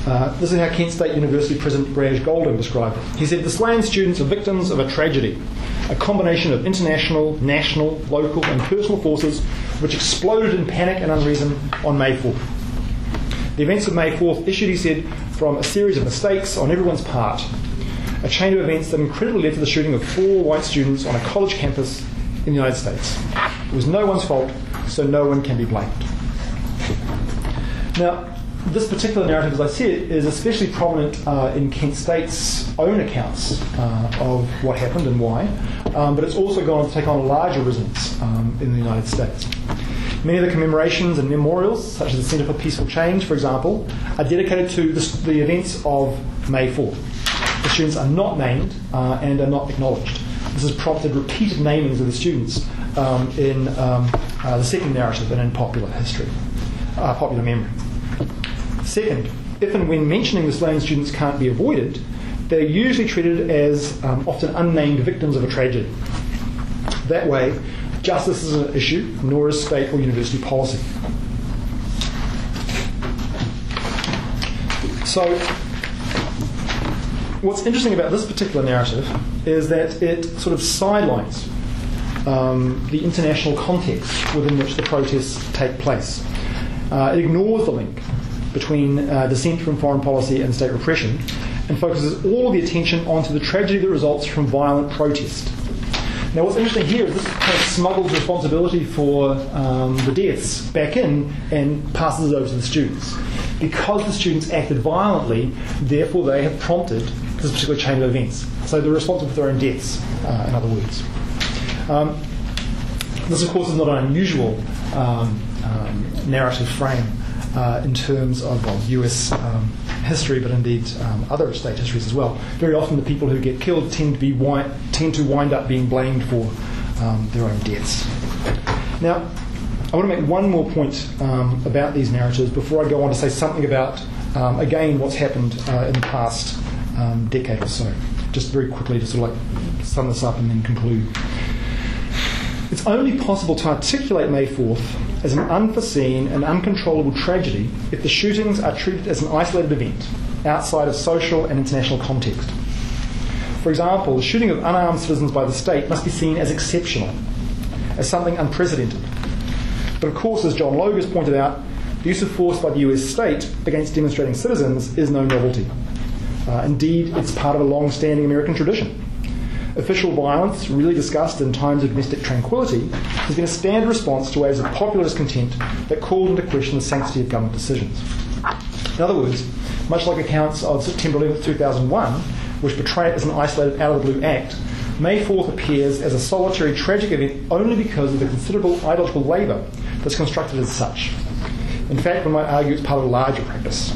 Speaker 2: Uh, this is how Kent State University President Brage Golding described it. He said, The slain students are victims of a tragedy, a combination of international, national, local, and personal forces which exploded in panic and unreason on May 4th. The events of May 4th issued, he said, from a series of mistakes on everyone's part, a chain of events that incredibly led to the shooting of four white students on a college campus in the United States. It was no one's fault, so no one can be blamed. Now, this particular narrative, as I said, is especially prominent uh, in Kent State's own accounts uh, of what happened and why, um, but it's also gone on to take on a larger resonance um, in the United States. Many of the commemorations and memorials, such as the Centre for Peaceful Change, for example, are dedicated to the, the events of May 4th. The students are not named uh, and are not acknowledged. This has prompted repeated namings of the students um, in um, uh, the second narrative and in popular history, uh, popular memory. Second, if and when mentioning the slain students can't be avoided, they're usually treated as um, often unnamed victims of a tragedy. That way, justice isn't an issue, nor is state or university policy. So, what's interesting about this particular narrative is that it sort of sidelines um, the international context within which the protests take place. Uh, it ignores the link between uh, dissent from foreign policy and state repression and focuses all of the attention onto the tragedy that results from violent protest. Now, what's interesting here is this kind of smuggles responsibility for um, the deaths back in and passes it over to the students. Because the students acted violently, therefore they have prompted this particular chain of events. So they're responsible for their own deaths, uh, in other words. Um, this, of course, is not an unusual um, um narrative frame uh, in terms of well, US um, history, but indeed um, other state histories as well. Very often, the people who get killed tend to be wi- tend to wind up being blamed for um, their own deaths. Now, I want to make one more point um, about these narratives before I go on to say something about um, again what's happened uh, in the past um, decade or so. Just very quickly to sort of like sum this up and then conclude. It's only possible to articulate May 4th as an unforeseen and uncontrollable tragedy if the shootings are treated as an isolated event outside of social and international context. For example, the shooting of unarmed citizens by the state must be seen as exceptional, as something unprecedented. But of course, as John Logue has pointed out, the use of force by the US state against demonstrating citizens is no novelty. Uh, indeed, it's part of a long standing American tradition. Official violence, really discussed in times of domestic tranquility, has been a standard response to waves of popular discontent that called into question the sanctity of government decisions. In other words, much like accounts of September 11, 2001, which portray it as an isolated, out of the blue act, May 4th appears as a solitary, tragic event only because of the considerable ideological labour that's constructed as such. In fact, one might argue it's part of a larger practice.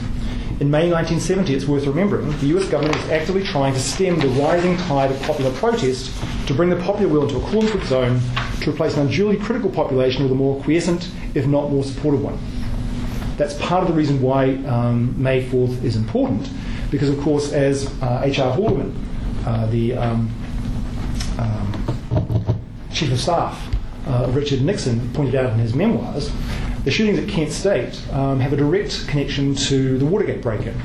Speaker 2: In May 1970, it's worth remembering, the US government was actively trying to stem the rising tide of popular protest to bring the popular will into with its own, to replace an unduly critical population with a more quiescent, if not more supportive one. That's part of the reason why um, May 4th is important, because, of course, as H.R. Uh, Haldeman, uh, the um, um, Chief of Staff uh, of Richard Nixon, pointed out in his memoirs, the shootings at Kent State um, have a direct connection to the Watergate break in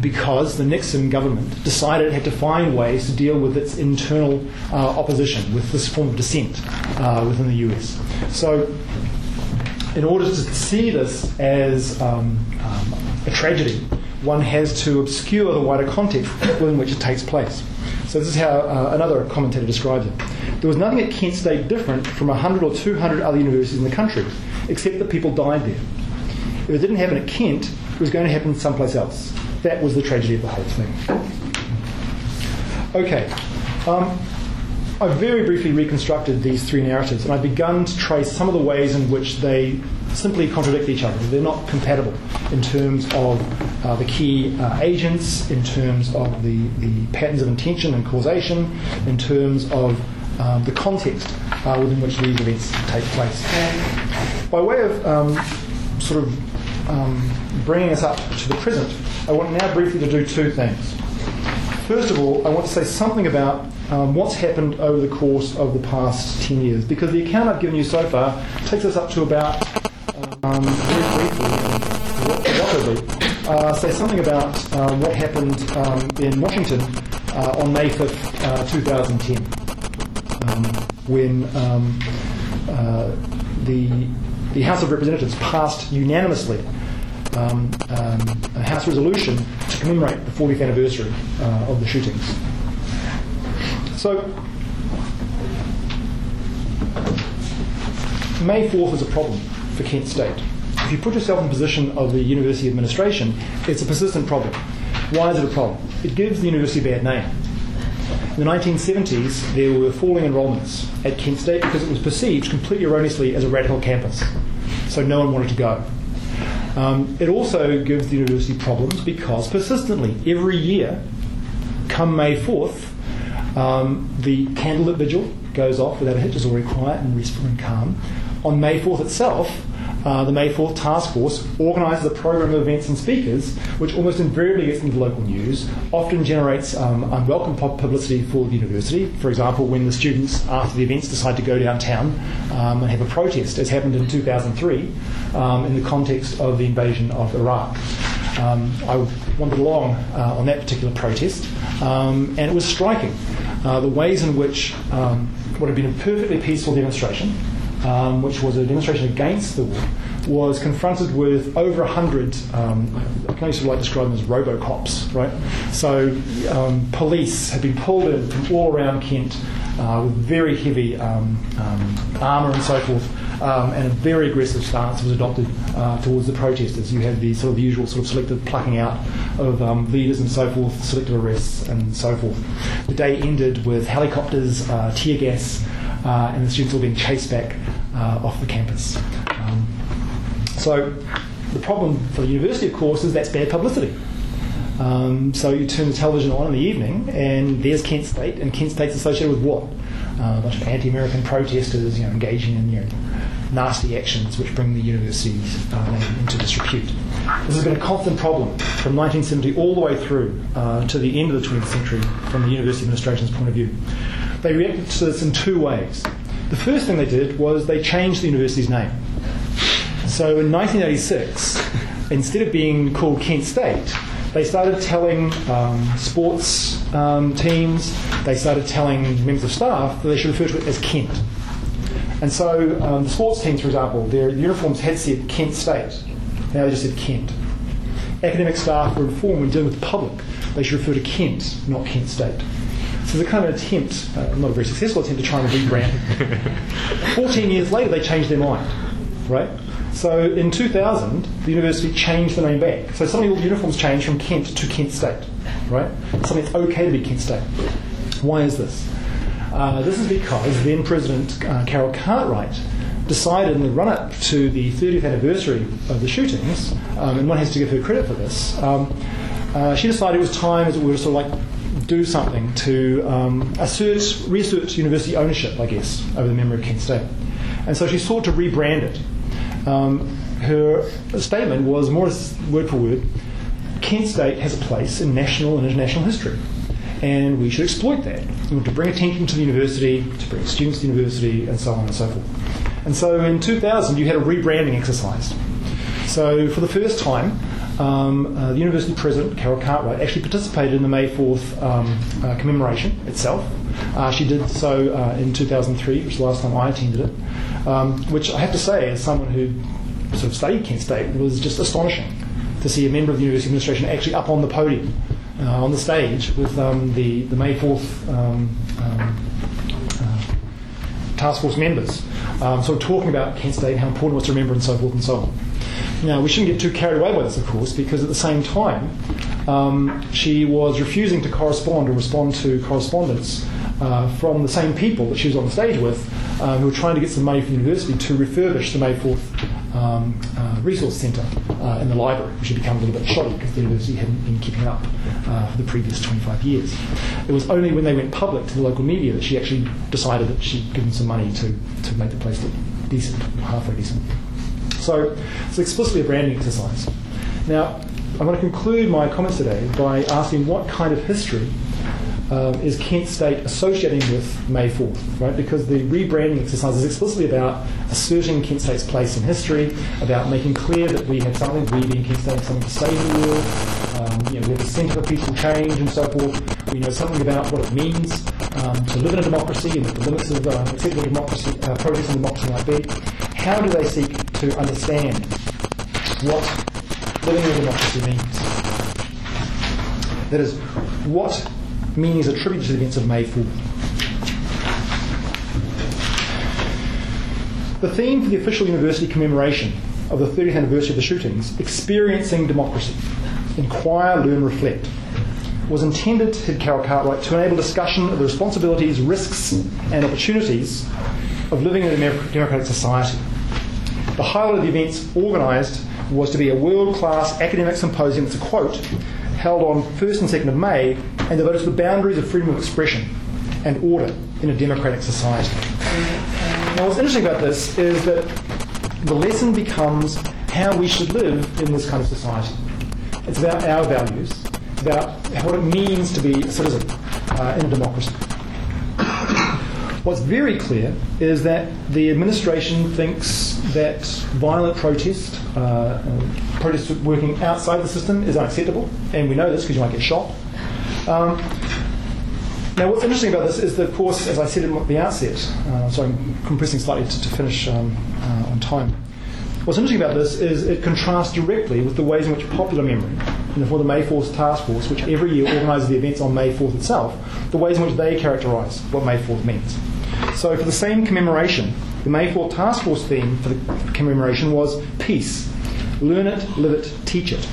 Speaker 2: because the Nixon government decided it had to find ways to deal with its internal uh, opposition, with this form of dissent uh, within the US. So, in order to see this as um, um, a tragedy, one has to obscure the wider context within which it takes place. So, this is how uh, another commentator describes it. There was nothing at Kent State different from 100 or 200 other universities in the country except that people died there. If it didn't happen at Kent, it was going to happen someplace else. That was the tragedy of the whole thing. Okay. Um, I've very briefly reconstructed these three narratives, and I've begun to trace some of the ways in which they simply contradict each other. They're not compatible in terms of uh, the key uh, agents, in terms of the, the patterns of intention and causation, in terms of um, the context uh, within which these events take place. By way of um, sort of um, bringing us up to the present, I want now briefly to do two things. First of all, I want to say something about um, what's happened over the course of the past 10 years, because the account I've given you so far takes us up to about, um, very briefly, uh, say something about um, what happened um, in Washington uh, on May 5th, uh, 2010, um, when um, uh, the, the House of Representatives passed unanimously um, um, a House resolution to commemorate the 40th anniversary uh, of the shootings. So, May 4th is a problem for Kent State. If you put yourself in the position of the university administration, it's a persistent problem. Why is it a problem? It gives the university a bad name. In the 1970s, there were falling enrolments at Kent State because it was perceived completely erroneously as a radical campus. So no one wanted to go. Um, it also gives the university problems because persistently, every year, come May 4th, um, the candlelit vigil goes off without a hitch, it's already quiet and restful and calm. On May 4th itself, uh, the May 4th Task Force organises a program of events and speakers, which almost invariably gets into local news, often generates um, unwelcome publicity for the university. For example, when the students, after the events, decide to go downtown um, and have a protest, as happened in 2003 um, in the context of the invasion of Iraq. Um, I wandered along uh, on that particular protest, um, and it was striking uh, the ways in which what had been a perfectly peaceful demonstration um, which was a demonstration against the war, was confronted with over 100, um, I can sort of like describe them as robocops, right? So um, police had been pulled in from all around Kent uh, with very heavy um, um, armour and so forth, um, and a very aggressive stance was adopted uh, towards the protesters. You had the sort of usual sort of selective plucking out of um, leaders and so forth, selective arrests and so forth. The day ended with helicopters, uh, tear gas, uh, and the students all being chased back uh, off the campus. Um, so the problem for the university, of course, is that's bad publicity. Um, so you turn the television on in the evening, and there's Kent State, and Kent State's associated with what? Uh, a bunch of anti-American protesters, you know, engaging in you know, nasty actions which bring the university's uh, name into disrepute. This has been a constant problem from 1970 all the way through uh, to the end of the 20th century from the university administration's point of view. They reacted to this in two ways. The first thing they did was they changed the university's name. So in 1986, instead of being called Kent State, they started telling um, sports um, teams, they started telling members of staff that they should refer to it as Kent. And so um, the sports teams, for example, their uniforms had said Kent State. Now they just said Kent. Academic staff were informed when dealing with the public they should refer to Kent, not Kent State. So it's a kind of attempt, uh, not a very successful attempt, to try and rebrand. 14 years later, they changed their mind, right? So in 2000, the university changed the name back. So suddenly all the uniforms changed from Kent to Kent State, right? Suddenly it's okay to be Kent State. Why is this? Uh, this is because then President uh, Carol Cartwright decided in the run up to the 30th anniversary of the shootings, um, and one has to give her credit for this, um, uh, she decided it was time, as it were, sort of like do something to um, assert, reassert university ownership, I guess, over the memory of Kent State. And so she sought to rebrand it. Um, her statement was more word for word Kent State has a place in national and international history, and we should exploit that. To bring attention to the university, to bring students to the university, and so on and so forth. And so in 2000, you had a rebranding exercise. So for the first time, um, uh, the university president, Carol Cartwright, actually participated in the May 4th um, uh, commemoration itself. Uh, she did so uh, in 2003, which was the last time I attended it, um, which I have to say, as someone who sort of studied Kent State, was just astonishing to see a member of the university administration actually up on the podium, uh, on the stage, with um, the, the May 4th um, um, uh, task force members, sort of talking about Kent State, how important it was to remember, and so forth and so on. Now, we shouldn't get too carried away by this, of course, because at the same time, um, she was refusing to correspond or respond to correspondence uh, from the same people that she was on the stage with, uh, who were trying to get some money from the university to refurbish the May 4th um, uh, Resource Centre uh, in the library, which had become a little bit shoddy because the university hadn't been keeping up uh, for the previous 25 years. It was only when they went public to the local media that she actually decided that she'd given some money to, to make the place look decent, halfway decent. So it's explicitly a branding exercise. Now, I'm going to conclude my comments today by asking what kind of history um, is Kent State associating with May 4th, right? Because the rebranding exercise is explicitly about asserting Kent State's place in history, about making clear that we have something, we being Kent State, something to say in the world. Um, you know, we're the centre for peaceful change and so forth. We know something about what it means um, to live in a democracy and the limits of uh, acceptable democracy, uh, progress in democracy might be. How do they seek to understand what living in a democracy means. That is, what meaning is attributed to the events of May 4th. The theme for the official university commemoration of the 30th anniversary of the shootings, Experiencing Democracy, Inquire, Learn, Reflect, was intended, said Carol Cartwright, to enable discussion of the responsibilities, risks, and opportunities of living in a democratic society. The highlight of the events organised was to be a world class academic symposium, it's a quote, held on 1st and 2nd of May and devoted to the boundaries of freedom of expression and order in a democratic society. Now, what's interesting about this is that the lesson becomes how we should live in this kind of society. It's about our values, about what it means to be a citizen uh, in a democracy. What's very clear is that the administration thinks that violent protest, uh, protest working outside the system, is unacceptable, and we know this because you might get shot. Um, now, what's interesting about this is that, of course, as I said at the outset, uh, I'm compressing slightly to, to finish um, uh, on time. What's interesting about this is it contrasts directly with the ways in which popular memory, in the form of the May 4th Task Force, which every year organises the events on May 4th itself, the ways in which they characterise what May 4th means. So, for the same commemoration, the May 4th Task Force theme for the commemoration was peace. Learn it, live it, teach it.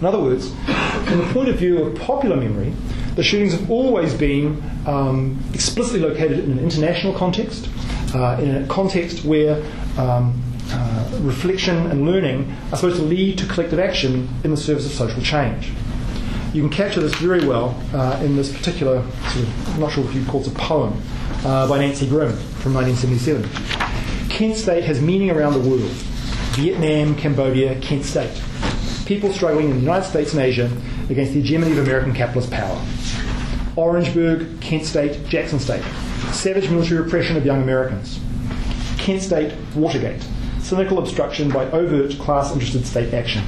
Speaker 2: In other words, from the point of view of popular memory, the shootings have always been um, explicitly located in an international context, uh, in a context where um, uh, reflection and learning are supposed to lead to collective action in the service of social change. You can capture this very well uh, in this particular, sort of, I'm not sure if you'd call it a poem, uh, by Nancy Grimm from 1977. Kent State has meaning around the world. Vietnam, Cambodia, Kent State. People struggling in the United States and Asia against the hegemony of American capitalist power. Orangeburg, Kent State, Jackson State. Savage military repression of young Americans. Kent State, Watergate. Cynical obstruction by overt class interested state action.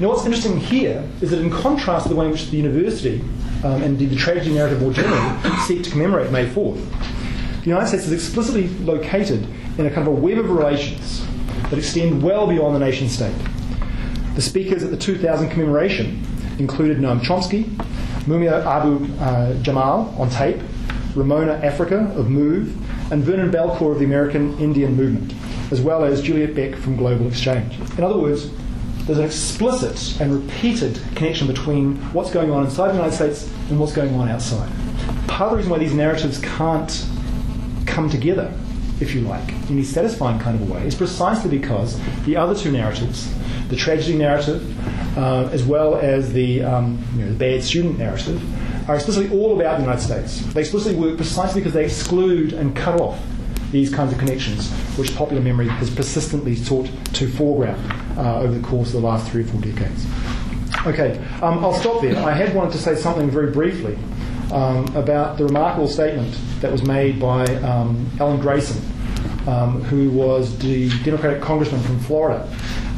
Speaker 2: Now, what's interesting here is that, in contrast to the way in which the university um, and the tragedy narrative more generally seek to commemorate May 4th, the United States is explicitly located in a kind of a web of relations that extend well beyond the nation state. The speakers at the 2000 commemoration included Noam Chomsky, Mumia Abu uh, Jamal on tape, Ramona Africa of Move, and Vernon Bellecourt of the American Indian Movement, as well as Juliet Beck from Global Exchange. In other words, there's an explicit and repeated connection between what's going on inside the United States and what's going on outside. Part of the reason why these narratives can't come together, if you like, in a satisfying kind of a way, is precisely because the other two narratives, the tragedy narrative, uh, as well as the, um, you know, the bad student narrative, are explicitly all about the United States. They explicitly work precisely because they exclude and cut off these kinds of connections, which popular memory has persistently sought to foreground uh, over the course of the last three or four decades. Okay, um, I'll stop there. I had wanted to say something very briefly um, about the remarkable statement that was made by um, Alan Grayson, um, who was the Democratic congressman from Florida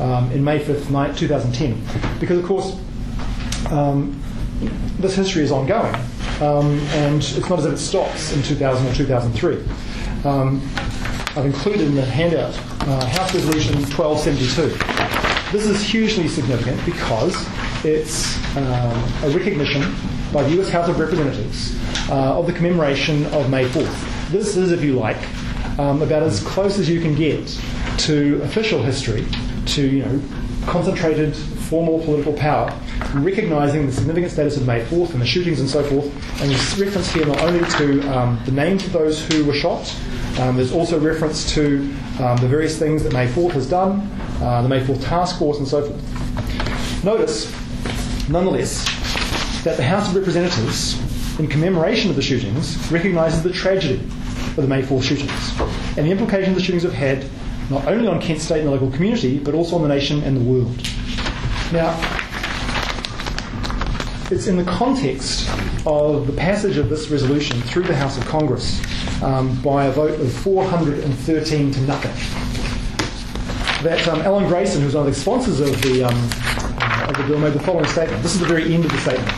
Speaker 2: um, in May 5th, 2010. Because, of course, um, this history is ongoing, and it's not as if it stops in 2000 or 2003 um, I've included in the handout uh, House Resolution 1272. This is hugely significant because it's um, a recognition by the US House of Representatives uh, of the commemoration of May 4th. This is, if you like, um, about as close as you can get to official history, to you know, concentrated formal political power, recognising the significant status of May 4th and the shootings and so forth. And reference here not only to um, the names of those who were shot, um, there's also reference to um, the various things that May 4th has done, uh, the May 4th Task Force, and so forth. Notice, nonetheless, that the House of Representatives, in commemoration of the shootings, recognises the tragedy of the May 4th shootings and the implications the shootings have had not only on Kent State and the local community, but also on the nation and the world. Now, it's in the context of the passage of this resolution through the House of Congress um, by a vote of 413 to nothing that um, Alan Grayson, who's one of the sponsors of the, um, uh, of the bill, made the following statement. This is the very end of the statement.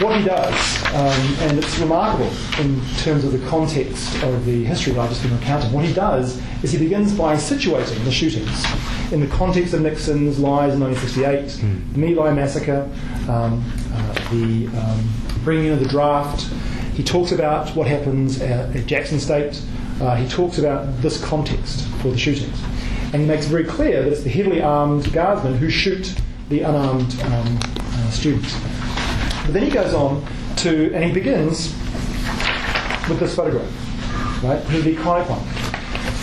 Speaker 2: What he does, um, and it's remarkable in terms of the context of the history that I've just been recounting, what he does is he begins by situating the shootings in the context of Nixon's lies in 1968, mm. the My Lai massacre, um, the um, bringing in of the draft. He talks about what happens at, at Jackson State. Uh, he talks about this context for the shootings. And he makes very clear that it's the heavily armed guardsmen who shoot the unarmed um, uh, students. But then he goes on to, and he begins with this photograph, right? This is the iconic one.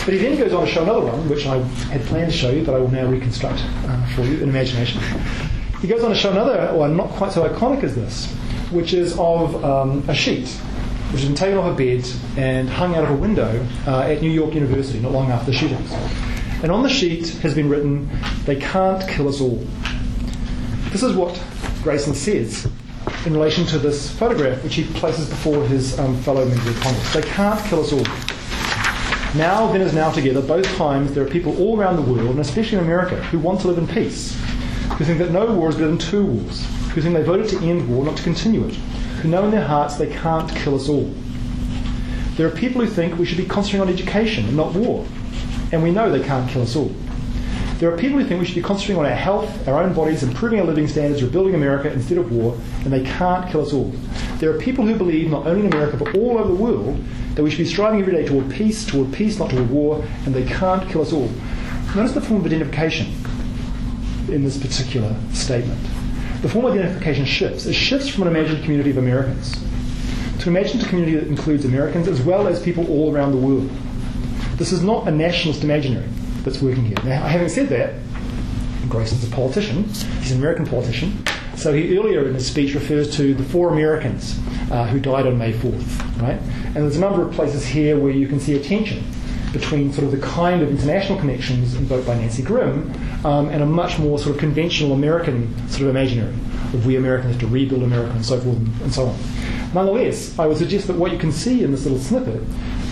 Speaker 2: But he then goes on to show another one, which I had planned to show you, but I will now reconstruct uh, for you in imagination. He goes on to show another one, not quite so iconic as this, which is of um, a sheet which has been taken off a bed and hung out of a window uh, at New York University not long after the shootings. And on the sheet has been written, They can't kill us all. This is what Grayson says in relation to this photograph, which he places before his um, fellow members of Congress. They can't kill us all. Now, then, as now together, both times there are people all around the world, and especially in America, who want to live in peace, who think that no war is better than two wars, who think they voted to end war, not to continue it, who know in their hearts they can't kill us all. There are people who think we should be concentrating on education and not war, and we know they can't kill us all. There are people who think we should be concentrating on our health, our own bodies, improving our living standards, rebuilding America instead of war, and they can't kill us all. There are people who believe, not only in America but all over the world, that we should be striving every day toward peace, toward peace, not toward war, and they can't kill us all. Notice the form of identification in this particular statement. The form of identification shifts. It shifts from an imagined community of Americans to an imagined community that includes Americans as well as people all around the world. This is not a nationalist imaginary that's working here. Now, having said that, Grayson's a politician, he's an American politician, so he earlier in his speech refers to the four Americans uh, who died on May 4th, right? And there's a number of places here where you can see a tension between sort of the kind of international connections invoked by Nancy Grimm um, and a much more sort of conventional American sort of imaginary of we Americans have to rebuild America and so forth and, and so on. Nonetheless, I would suggest that what you can see in this little snippet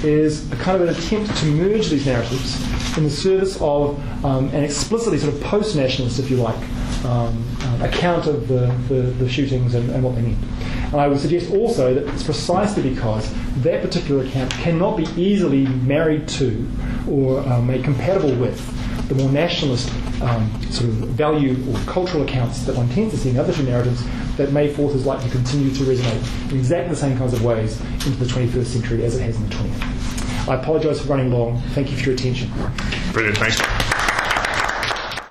Speaker 2: is a kind of an attempt to merge these narratives in the service of um, an explicitly sort of post-nationalist, if you like, um, uh, account of the, the, the shootings and, and, what they mean. And I would suggest also that it's precisely because that particular account cannot be easily married to or uh, made compatible with the more nationalist um, sort of value or cultural accounts that one tends to see in other two narratives, that May 4th is likely to continue to resonate in exactly the same kinds of ways into the 21st century as it has in the 20th. I apologise for running long. Thank you for your attention.
Speaker 1: Brilliant. Thanks.